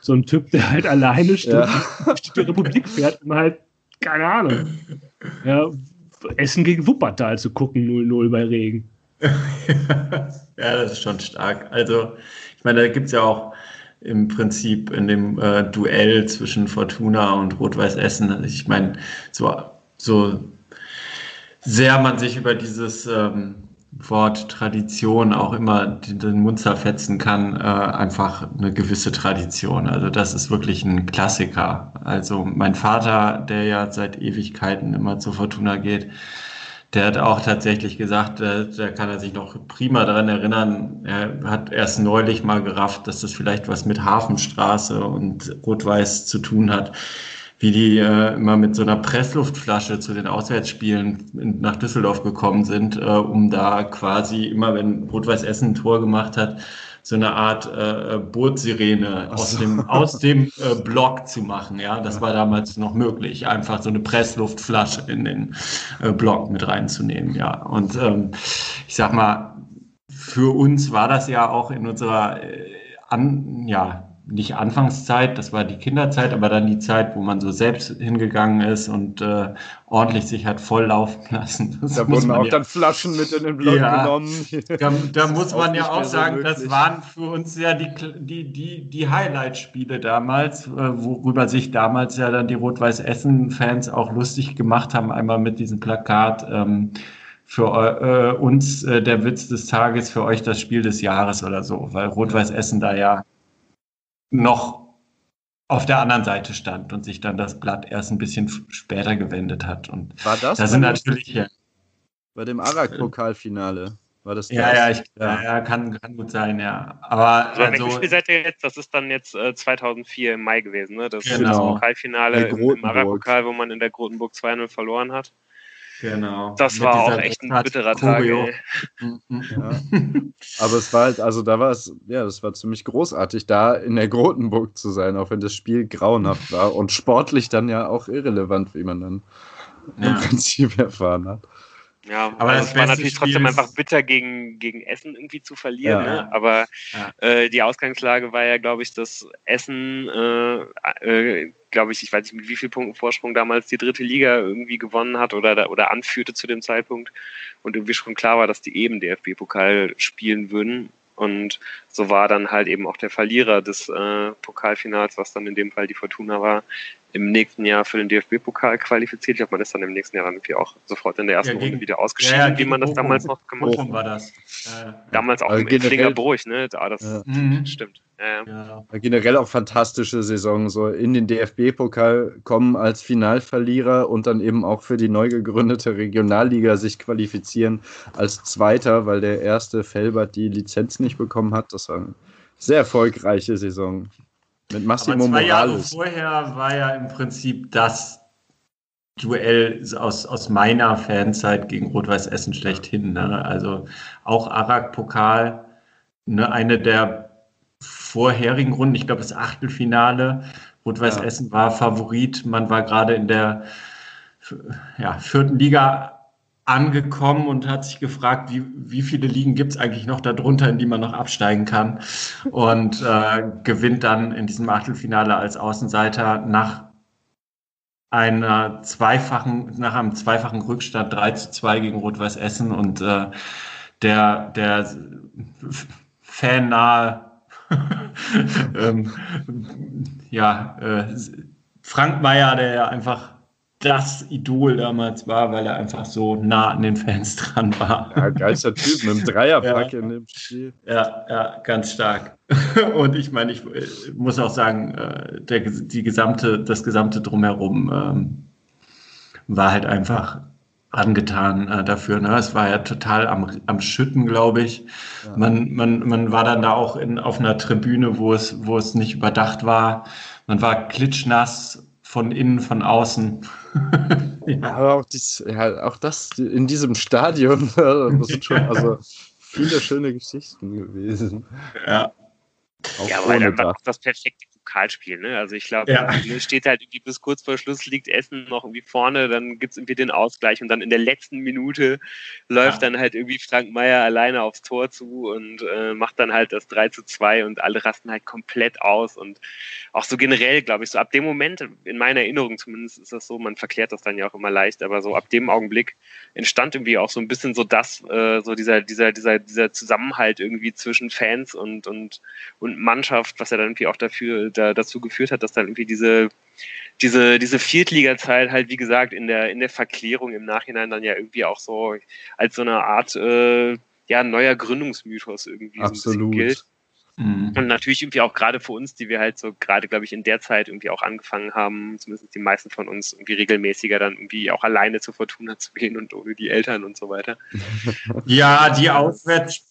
so ein Typ, der halt alleine steht, ja. durch die Republik fährt und halt, keine Ahnung, ja, Essen gegen Wuppertal zu gucken, 0-0 bei Regen. ja, das ist schon stark. Also, ich meine, da gibt es ja auch im Prinzip in dem äh, Duell zwischen Fortuna und Rot-Weiß Essen. Also ich meine, so, so sehr man sich über dieses ähm, Wort Tradition auch immer den Mund zerfetzen kann, äh, einfach eine gewisse Tradition. Also das ist wirklich ein Klassiker. Also mein Vater, der ja seit Ewigkeiten immer zur Fortuna geht, der hat auch tatsächlich gesagt, äh, da kann er sich noch prima daran erinnern, er hat erst neulich mal gerafft, dass das vielleicht was mit Hafenstraße und Rot-Weiß zu tun hat wie die äh, immer mit so einer Pressluftflasche zu den Auswärtsspielen nach Düsseldorf gekommen sind, äh, um da quasi immer, wenn Rot-Weiß Essen ein Tor gemacht hat, so eine Art äh, Bootssirene aus dem, aus dem äh, Block zu machen. Ja, das war damals noch möglich, einfach so eine Pressluftflasche in den äh, Block mit reinzunehmen. Ja, und ähm, ich sag mal, für uns war das ja auch in unserer äh, an, ja, nicht Anfangszeit, das war die Kinderzeit, aber dann die Zeit, wo man so selbst hingegangen ist und äh, ordentlich sich hat volllaufen lassen. Das da wurden auch ja, dann Flaschen mit in den Block ja, genommen. Da, da muss man ja auch sagen, so das waren für uns ja die, die, die, die Highlight-Spiele damals, äh, worüber sich damals ja dann die Rot-Weiß-Essen-Fans auch lustig gemacht haben, einmal mit diesem Plakat. Ähm, für äh, uns äh, der Witz des Tages, für euch das Spiel des Jahres oder so, weil Rot-Weiß Essen da ja noch auf der anderen Seite stand und sich dann das Blatt erst ein bisschen später gewendet hat. Und war das? Da sind natürlich ja, bei dem Arak-Pokalfinale. War das ja, ja, ich, ja, ja, kann, kann gut sein, ja. Aber also, also Spiel seid ihr jetzt? Das ist dann jetzt äh, 2004 im Mai gewesen, ne? Das, genau. das Pokalfinale im, im Arak-Pokal, wo man in der Grotenburg 2-0 verloren hat. Genau. Das war auch echt ein bitterer Tag. Ja. Aber es war halt, also da war es, ja, das war ziemlich großartig, da in der Grotenburg zu sein, auch wenn das Spiel grauenhaft war und sportlich dann ja auch irrelevant, wie man dann ja. im Prinzip erfahren hat. Ja, aber also es war natürlich Spiel trotzdem einfach bitter gegen, gegen Essen irgendwie zu verlieren. Ja. Ne? Aber ja. äh, die Ausgangslage war ja, glaube ich, dass Essen, äh, äh, glaube ich, ich weiß nicht mit wie vielen Punkten Vorsprung damals die dritte Liga irgendwie gewonnen hat oder, oder anführte zu dem Zeitpunkt und irgendwie schon klar war, dass die eben DFB-Pokal spielen würden. Und so war dann halt eben auch der Verlierer des äh, Pokalfinals, was dann in dem Fall die Fortuna war, im nächsten Jahr für den DFB-Pokal qualifiziert. Ich glaube, man ist dann im nächsten Jahr dann irgendwie auch sofort in der ersten ja, gegen, Runde wieder ausgeschieden, ja, ja, wie man das Bochum, damals noch gemacht hat. war das. Damals auch also im Flingerbruch, ne? Ah, das mhm. stimmt. Ja. Generell auch fantastische Saison, so in den DFB-Pokal kommen als Finalverlierer und dann eben auch für die neu gegründete Regionalliga sich qualifizieren als Zweiter, weil der erste Felbert die Lizenz nicht bekommen hat. Das war eine sehr erfolgreiche Saison. Mit Massimo Aber zwei Morales. Jahre vorher war ja im Prinzip das Duell aus, aus meiner Fanzeit gegen Rot-Weiß Essen schlechthin. Ne? Also auch Arak-Pokal, ne? eine der vorherigen Runden, ich glaube das Achtelfinale. Rot-Weiß ja. Essen war Favorit. Man war gerade in der ja, vierten Liga angekommen und hat sich gefragt, wie, wie viele Ligen gibt es eigentlich noch darunter, in die man noch absteigen kann. Und äh, gewinnt dann in diesem Achtelfinale als Außenseiter nach einer zweifachen, nach einem zweifachen Rückstand 3 zu 2 gegen Rot-Weiß Essen und äh, der, der fannahe ähm, ja, äh, Frank Meyer, der ja einfach das Idol damals war, weil er einfach so nah an den Fans dran war. Ja, geilster Typ mit einem Dreierpack ja. in dem Spiel. Ja, ja, ganz stark. Und ich meine, ich äh, muss auch sagen, äh, der, die gesamte, das gesamte Drumherum ähm, war halt einfach angetan äh, dafür. Ne? Es war ja total am, am Schütten, glaube ich. Ja. Man, man, man war dann da auch in, auf einer Tribüne, wo es, wo es nicht überdacht war. Man war klitschnass von innen, von außen. ja. Aber auch, dies, ja, auch das in diesem Stadion, das sind schon also viele schöne Geschichten gewesen. Ja. Auch ja, weil dann war das perfekte Pokalspiel. Ne? Also ich glaube, ja. steht halt irgendwie bis kurz vor Schluss liegt Essen noch irgendwie vorne, dann gibt es irgendwie den Ausgleich und dann in der letzten Minute läuft ja. dann halt irgendwie Frank Meier alleine aufs Tor zu und äh, macht dann halt das 3 zu 2 und alle rasten halt komplett aus und auch so generell, glaube ich, so ab dem Moment, in meiner Erinnerung zumindest ist das so, man verklärt das dann ja auch immer leicht, aber so ab dem Augenblick entstand irgendwie auch so ein bisschen so das, äh, so dieser, dieser, dieser, dieser Zusammenhalt irgendwie zwischen Fans und, und, und Mannschaft, was ja dann irgendwie auch dafür da, dazu geführt hat, dass dann irgendwie diese, diese, diese Viertliga-Zeit halt, wie gesagt, in der, in der Verklärung im Nachhinein dann ja irgendwie auch so als so eine Art, äh, ja, neuer Gründungsmythos irgendwie Absolut. so ein bisschen gilt. Mhm. Und natürlich irgendwie auch gerade für uns, die wir halt so gerade, glaube ich, in der Zeit irgendwie auch angefangen haben, zumindest die meisten von uns irgendwie regelmäßiger dann irgendwie auch alleine zur Fortuna zu gehen und ohne die Eltern und so weiter. Ja, die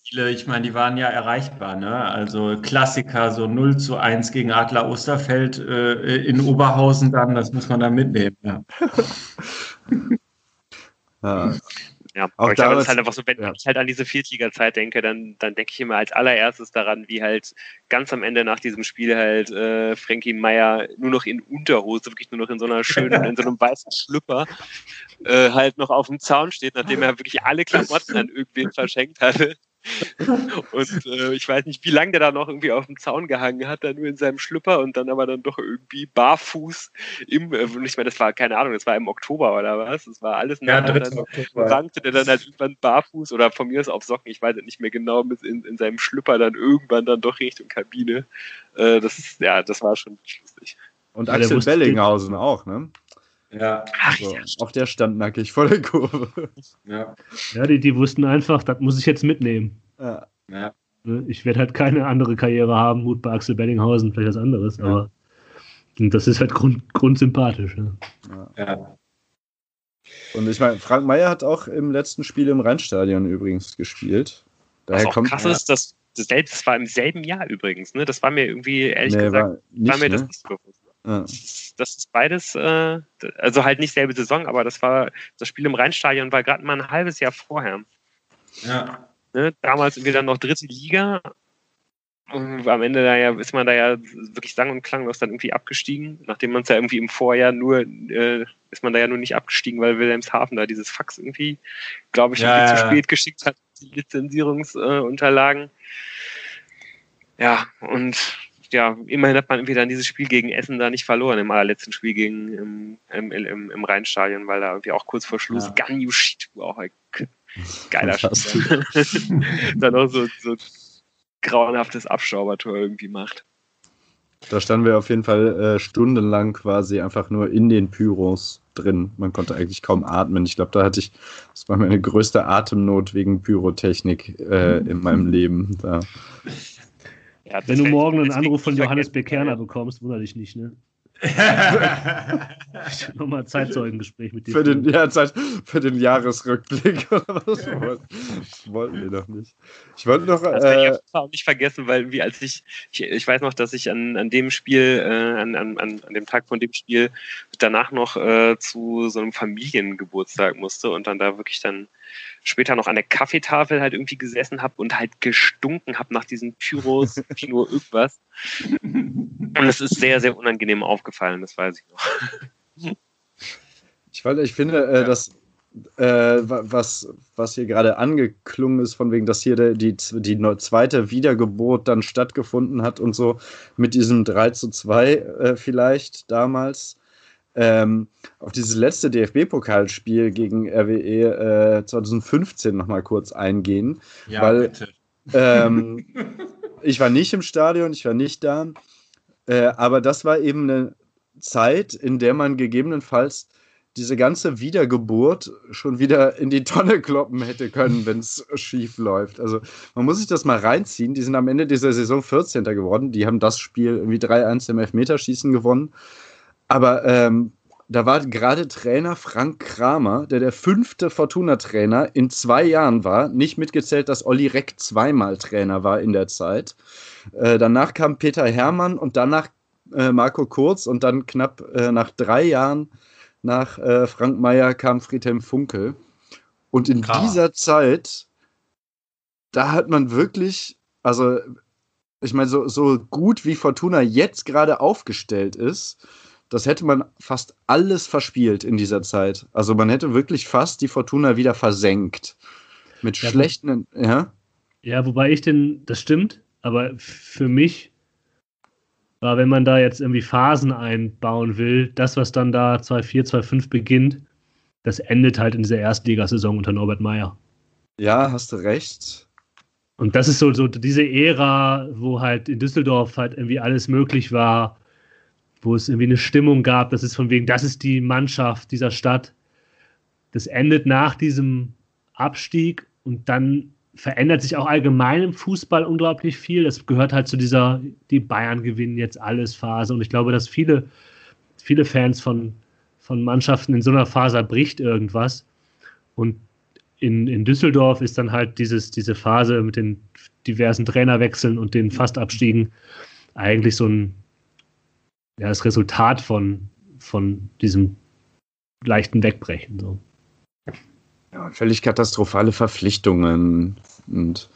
Auswärtsspiele, ich meine, die waren ja erreichbar, ne? Also Klassiker, so 0 zu 1 gegen Adler Osterfeld äh, in Oberhausen dann, das muss man dann mitnehmen, ja. ja. Ja, auch aber ich glaube, das ist halt einfach so, wenn ja. ich halt an diese Viertliga-Zeit denke, dann, dann denke ich immer als allererstes daran, wie halt ganz am Ende nach diesem Spiel halt äh, Frankie Meyer nur noch in Unterhose, wirklich nur noch in so einer schönen, in so einem weißen Schlüpper, äh, halt noch auf dem Zaun steht, nachdem er wirklich alle Klamotten an irgendwen verschenkt hatte. Und äh, ich weiß nicht, wie lange der da noch irgendwie auf dem Zaun gehangen hat, da nur in seinem Schlüpper und dann aber dann doch irgendwie barfuß im, äh, ich meine, das war keine Ahnung, das war im Oktober oder was, das war alles nach, ja, dann rankte der dann halt irgendwann barfuß oder von mir aus auf Socken, ich weiß nicht mehr genau, mit in, in seinem Schlüpper dann irgendwann dann doch Richtung Kabine. Äh, das ist, ja, das war schon lustig. Und Axel Bellinghausen auch, ne? Ja. Also, auch der stand nackig vor der Kurve. Ja, ja die, die wussten einfach, das muss ich jetzt mitnehmen. Ja. ja. Ne, ich werde halt keine andere Karriere haben, gut bei Axel Bellinghausen, vielleicht was anderes, ja. aber das ist halt grund, grundsympathisch. Ja. ja. Und ich meine, Frank Meyer hat auch im letzten Spiel im Rheinstadion übrigens gespielt. Daher was auch kommt, krass ist, dass das, das war im selben Jahr übrigens, ne? Das war mir irgendwie, ehrlich nee, gesagt, war, nicht, war mir ne? das nicht bewusst. Ja. Das ist beides, äh, also halt nicht selbe Saison, aber das war, das Spiel im Rheinstadion war gerade mal ein halbes Jahr vorher. Ja. Ne, damals irgendwie dann noch dritte Liga. Und am Ende da ja, ist man da ja wirklich sang- und klanglos dann irgendwie abgestiegen, nachdem man es ja irgendwie im Vorjahr nur, äh, ist man da ja nur nicht abgestiegen, weil Wilhelmshaven da dieses Fax irgendwie, glaube ich, ja, ja, zu spät geschickt hat, die Lizenzierungsunterlagen. Äh, ja, und ja, immerhin hat man irgendwie dann dieses Spiel gegen Essen da nicht verloren, im allerletzten Spiel gegen im, im, im, im Rheinstadion, weil da irgendwie auch kurz vor Schluss ja. Ganyushitu auch ein geiler Spieler. dann auch so, so grauenhaftes Abschaubertor irgendwie macht. Da standen wir auf jeden Fall äh, stundenlang quasi einfach nur in den Pyros drin. Man konnte eigentlich kaum atmen. Ich glaube, da hatte ich, das war meine größte Atemnot wegen Pyrotechnik äh, in meinem Leben. Da ja, Wenn du morgen einen Anruf von Johannes Bekerner bekommst, wundere dich nicht, ne? Nochmal ein Zeitzeugengespräch mit dir. Für den, ja, Zeit, für den Jahresrückblick oder was? Das wollten wir doch nicht. Ich wollte noch. Das äh, ich auch nicht vergessen, weil wie als ich, ich, ich weiß noch, dass ich an, an dem Spiel, äh, an, an, an dem Tag von dem Spiel danach noch äh, zu so einem Familiengeburtstag musste und dann da wirklich dann später noch an der Kaffeetafel halt irgendwie gesessen habe und halt gestunken habe nach diesen Pyros, nur irgendwas. Und es ist sehr, sehr unangenehm aufgefallen, das weiß ich noch. Ich, weil, ich finde, äh, dass äh, was, was hier gerade angeklungen ist, von wegen, dass hier der, die, die zweite Wiedergeburt dann stattgefunden hat und so mit diesem 3 zu 2 äh, vielleicht damals ähm, auf dieses letzte DFB-Pokalspiel gegen RWE äh, 2015 nochmal kurz eingehen. Ja, weil ähm, ich war nicht im Stadion, ich war nicht da. Äh, aber das war eben eine Zeit, in der man gegebenenfalls diese ganze Wiedergeburt schon wieder in die Tonne kloppen hätte können, wenn es schief läuft. Also man muss sich das mal reinziehen. Die sind am Ende dieser Saison 14. geworden. Die haben das Spiel irgendwie 3-1 im Elfmeterschießen gewonnen. Aber ähm, da war gerade Trainer Frank Kramer, der der fünfte Fortuna-Trainer in zwei Jahren war. Nicht mitgezählt, dass Olli Reck zweimal Trainer war in der Zeit. Äh, danach kam Peter Hermann und danach äh, Marco Kurz und dann knapp äh, nach drei Jahren nach äh, Frank Meyer kam Friedhelm Funkel. Und in Kramer. dieser Zeit, da hat man wirklich, also ich meine, so, so gut wie Fortuna jetzt gerade aufgestellt ist, das hätte man fast alles verspielt in dieser Zeit. Also man hätte wirklich fast die Fortuna wieder versenkt. Mit ja, schlechten, ja. Ja, wobei ich den, das stimmt, aber für mich war, wenn man da jetzt irgendwie Phasen einbauen will, das, was dann da 2-4, 2-5 beginnt, das endet halt in dieser Erstligasaison unter Norbert Meyer. Ja, hast du recht. Und das ist so, so diese Ära, wo halt in Düsseldorf halt irgendwie alles möglich war, wo es irgendwie eine Stimmung gab, das ist von wegen, das ist die Mannschaft dieser Stadt. Das endet nach diesem Abstieg und dann verändert sich auch allgemein im Fußball unglaublich viel. Das gehört halt zu dieser, die Bayern gewinnen jetzt alles Phase. Und ich glaube, dass viele, viele Fans von, von Mannschaften in so einer Phase bricht irgendwas. Und in, in Düsseldorf ist dann halt dieses, diese Phase mit den diversen Trainerwechseln und den Fastabstiegen eigentlich so ein, ja, das Resultat von, von diesem leichten Wegbrechen. So. Ja, völlig katastrophale Verpflichtungen. Und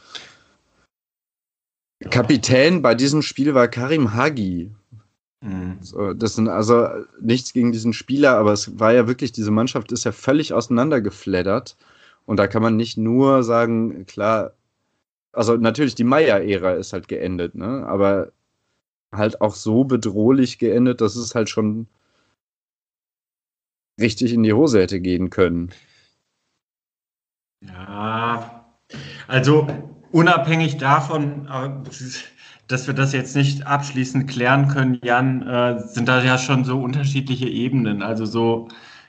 Kapitän bei diesem Spiel war Karim Hagi. Mhm. So, das sind also nichts gegen diesen Spieler, aber es war ja wirklich, diese Mannschaft ist ja völlig auseinandergefleddert. Und da kann man nicht nur sagen, klar, also natürlich die Meier-Ära ist halt geendet, ne? Aber halt auch so bedrohlich geendet, dass es halt schon richtig in die Hose hätte gehen können. Ja, also unabhängig davon, dass wir das jetzt nicht abschließend klären können, Jan, äh, sind da ja schon so unterschiedliche Ebenen. Also so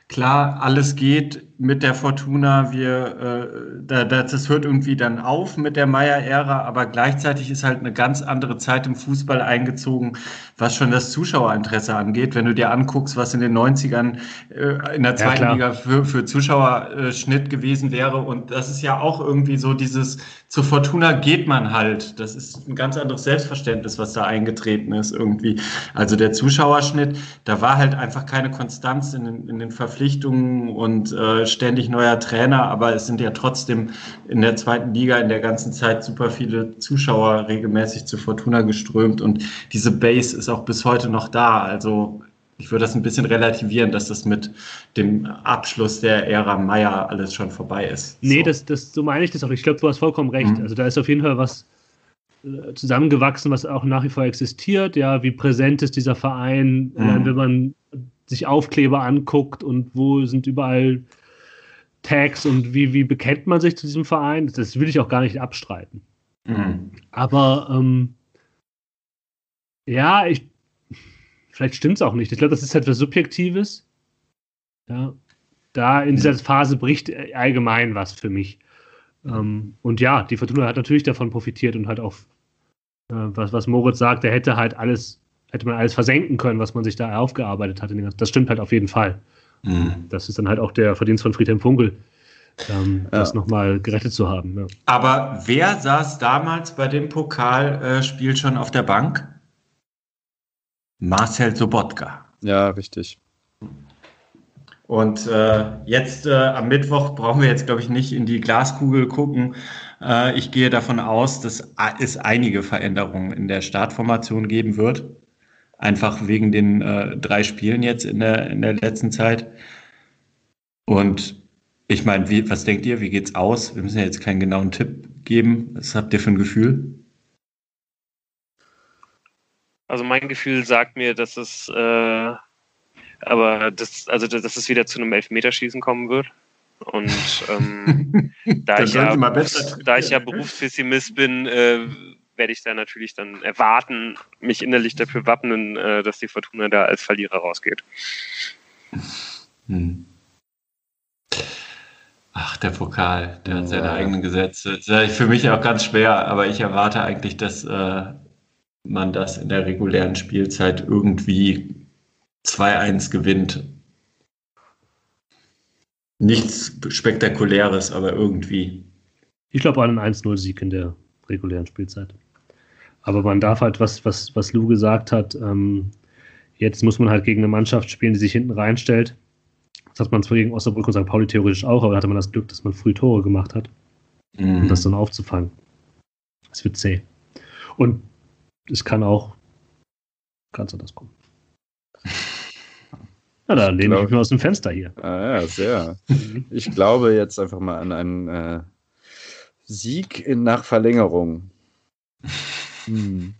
klar, alles geht mit der Fortuna. Wir, äh, da, das hört irgendwie dann auf mit der Meier-Ära, aber gleichzeitig ist halt eine ganz andere Zeit im Fußball eingezogen, was schon das Zuschauerinteresse angeht. Wenn du dir anguckst, was in den 90ern äh, in der zweiten ja, Liga für, für Zuschauerschnitt gewesen wäre. Und das ist ja auch irgendwie so dieses, zur Fortuna geht man halt. Das ist ein ganz anderes Selbstverständnis, was da eingetreten ist irgendwie. Also der Zuschauerschnitt, da war halt einfach keine Konstanz in den, in den Verpflichtungen und äh, ständig neuer Trainer, aber es sind ja trotzdem in der zweiten Liga in der ganzen Zeit super viele Zuschauer regelmäßig zur Fortuna geströmt und diese Base ist auch bis heute noch da. Also ich würde das ein bisschen relativieren, dass das mit dem Abschluss der Ära Meier alles schon vorbei ist. Nee, so. das, das, so meine ich das auch. Ich glaube, du hast vollkommen recht. Mhm. Also da ist auf jeden Fall was äh, zusammengewachsen, was auch nach wie vor existiert. Ja, wie präsent ist dieser Verein, mhm. wenn man sich Aufkleber anguckt und wo sind überall Tags und wie, wie bekennt man sich zu diesem Verein? Das will ich auch gar nicht abstreiten. Mhm. Aber ähm, ja, ich, vielleicht stimmt es auch nicht. Ich glaube, das ist etwas Subjektives. Ja, da in dieser Phase bricht allgemein was für mich. Ähm, und ja, die Fortuna hat natürlich davon profitiert und halt auch, äh, was, was Moritz sagt, der hätte halt alles, hätte man alles versenken können, was man sich da aufgearbeitet hat. Das stimmt halt auf jeden Fall. Mhm. Das ist dann halt auch der Verdienst von Friedhelm Funkel, ähm, ja. das nochmal gerettet zu haben. Ja. Aber wer saß damals bei dem Pokalspiel schon auf der Bank? Marcel Sobotka. Ja, richtig. Und äh, jetzt äh, am Mittwoch brauchen wir jetzt, glaube ich, nicht in die Glaskugel gucken. Äh, ich gehe davon aus, dass es einige Veränderungen in der Startformation geben wird. Einfach wegen den äh, drei Spielen jetzt in der, in der letzten Zeit. Und ich meine, was denkt ihr? Wie geht's aus? Wir müssen ja jetzt keinen genauen Tipp geben. Was habt ihr für ein Gefühl? Also mein Gefühl sagt mir, dass es äh, aber das, also dass es wieder zu einem Elfmeterschießen kommen wird. Und ähm, da, ich ja, da ich ja Berufspessimist bin, äh, werde ich da natürlich dann erwarten, mich innerlich dafür wappnen, äh, dass die Fortuna da als Verlierer rausgeht. Hm. Ach, der Pokal, der hat seine ja. eigenen Gesetze. Das ist für mich auch ganz schwer, aber ich erwarte eigentlich, dass äh, man das in der regulären Spielzeit irgendwie 2-1 gewinnt. Nichts Spektakuläres, aber irgendwie. Ich glaube an einen 1-0-Sieg in der regulären Spielzeit. Aber man darf halt, was, was, was Lou gesagt hat, ähm, jetzt muss man halt gegen eine Mannschaft spielen, die sich hinten reinstellt. Das hat man zwar gegen Osnabrück und St. Pauli theoretisch auch, aber da hatte man das Glück, dass man früh Tore gemacht hat, mhm. um das dann aufzufangen. Es wird zäh. Und es kann auch ganz anders kommen. Na, da lehne ich mich aus dem Fenster hier. Ah, ja, sehr. Mhm. ich glaube jetzt einfach mal an einen äh, Sieg in, nach Verlängerung. Hm.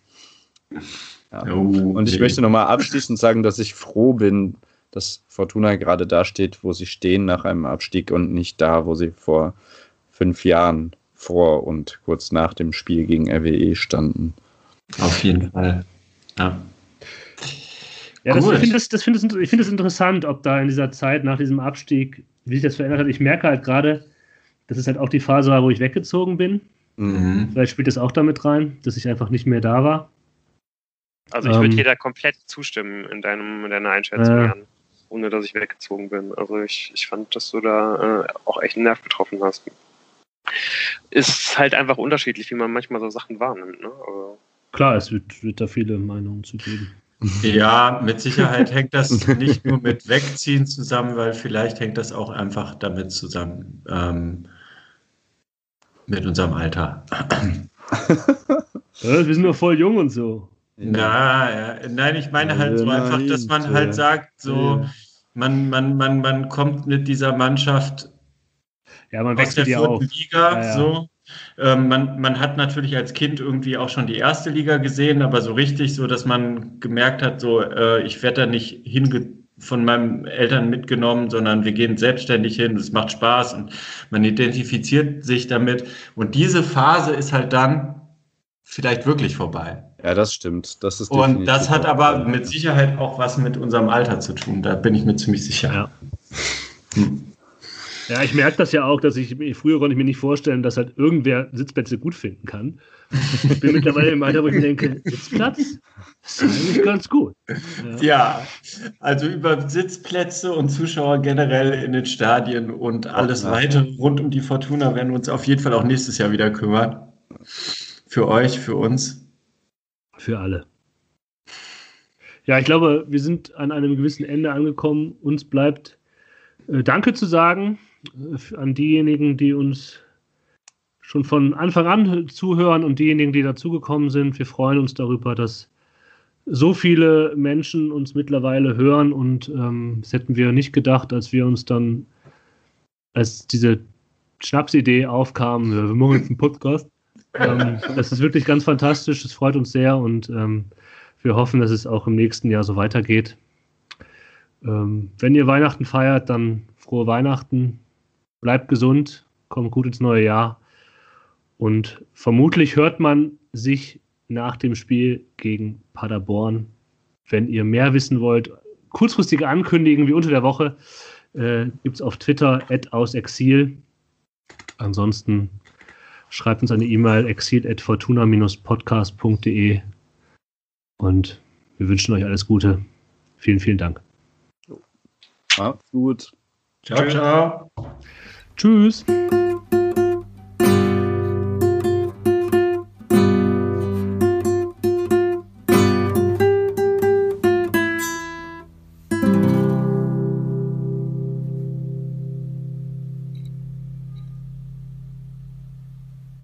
Ja. Oh, und ich möchte nochmal abschließend sagen, dass ich froh bin, dass Fortuna gerade da steht, wo sie stehen nach einem Abstieg und nicht da, wo sie vor fünf Jahren vor und kurz nach dem Spiel gegen RWE standen. Auf jeden Fall. Ja. Ja, das, ich finde das, das, find das, find das interessant, ob da in dieser Zeit nach diesem Abstieg, wie sich das verändert hat. Ich merke halt gerade, dass es halt auch die Phase war, wo ich weggezogen bin. Mhm. Vielleicht spielt das auch damit rein, dass ich einfach nicht mehr da war. Also ich würde ähm, dir da komplett zustimmen in, deinem, in deiner Einschätzung, äh, Jan, ohne dass ich weggezogen bin. Also ich, ich fand, dass du da äh, auch echt einen Nerv getroffen hast. Ist halt einfach unterschiedlich, wie man manchmal so Sachen wahrnimmt. Ne? Aber Klar, es wird, wird da viele Meinungen zu geben. Ja, mit Sicherheit hängt das nicht nur mit Wegziehen zusammen, weil vielleicht hängt das auch einfach damit zusammen, ähm, mit unserem Alter. Wir sind noch voll jung und so. Na, ja, nein, ich meine halt so einfach, dass man halt sagt, so, man, man, man, man kommt mit dieser Mannschaft Ja, man aus der vierten auch. Liga, Ja, ja. so. Ähm, man, man hat natürlich als Kind irgendwie auch schon die erste Liga gesehen, aber so richtig, so dass man gemerkt hat, so äh, ich werde da nicht hinge von meinen Eltern mitgenommen, sondern wir gehen selbstständig hin, es macht Spaß und man identifiziert sich damit. Und diese Phase ist halt dann vielleicht wirklich vorbei. Ja, das stimmt. Das ist Und das hat aber mit Sicherheit auch was mit unserem Alter zu tun. Da bin ich mir ziemlich sicher. Ja. Hm. Ja, ich merke das ja auch, dass ich früher konnte ich mir nicht vorstellen, dass halt irgendwer Sitzplätze gut finden kann. Ich bin mittlerweile im Alter, wo ich denke, Sitzplatz ist eigentlich ganz gut. Ja. Ja, also über Sitzplätze und Zuschauer generell in den Stadien und alles Ja. weitere rund um die Fortuna werden wir uns auf jeden Fall auch nächstes Jahr wieder kümmern. Für euch, für uns. Für alle. Ja, ich glaube, wir sind an einem gewissen Ende angekommen. Uns bleibt äh, Danke zu sagen an diejenigen, die uns schon von Anfang an zuhören und diejenigen, die dazugekommen sind. Wir freuen uns darüber, dass so viele Menschen uns mittlerweile hören und ähm, das hätten wir nicht gedacht, als wir uns dann, als diese Schnapsidee aufkam, ja, wir machen jetzt einen Podcast. Ähm, das ist wirklich ganz fantastisch, es freut uns sehr und ähm, wir hoffen, dass es auch im nächsten Jahr so weitergeht. Ähm, wenn ihr Weihnachten feiert, dann frohe Weihnachten, bleibt gesund, kommt gut ins neue Jahr und vermutlich hört man sich nach dem Spiel gegen Paderborn. Wenn ihr mehr wissen wollt, kurzfristige Ankündigungen wie unter der Woche äh, gibt es auf Twitter @ausexil. Ansonsten schreibt uns eine E-Mail exil.fortuna-podcast.de und wir wünschen euch alles Gute. Vielen, vielen Dank. Macht's gut. Ciao, ciao. Tschüss.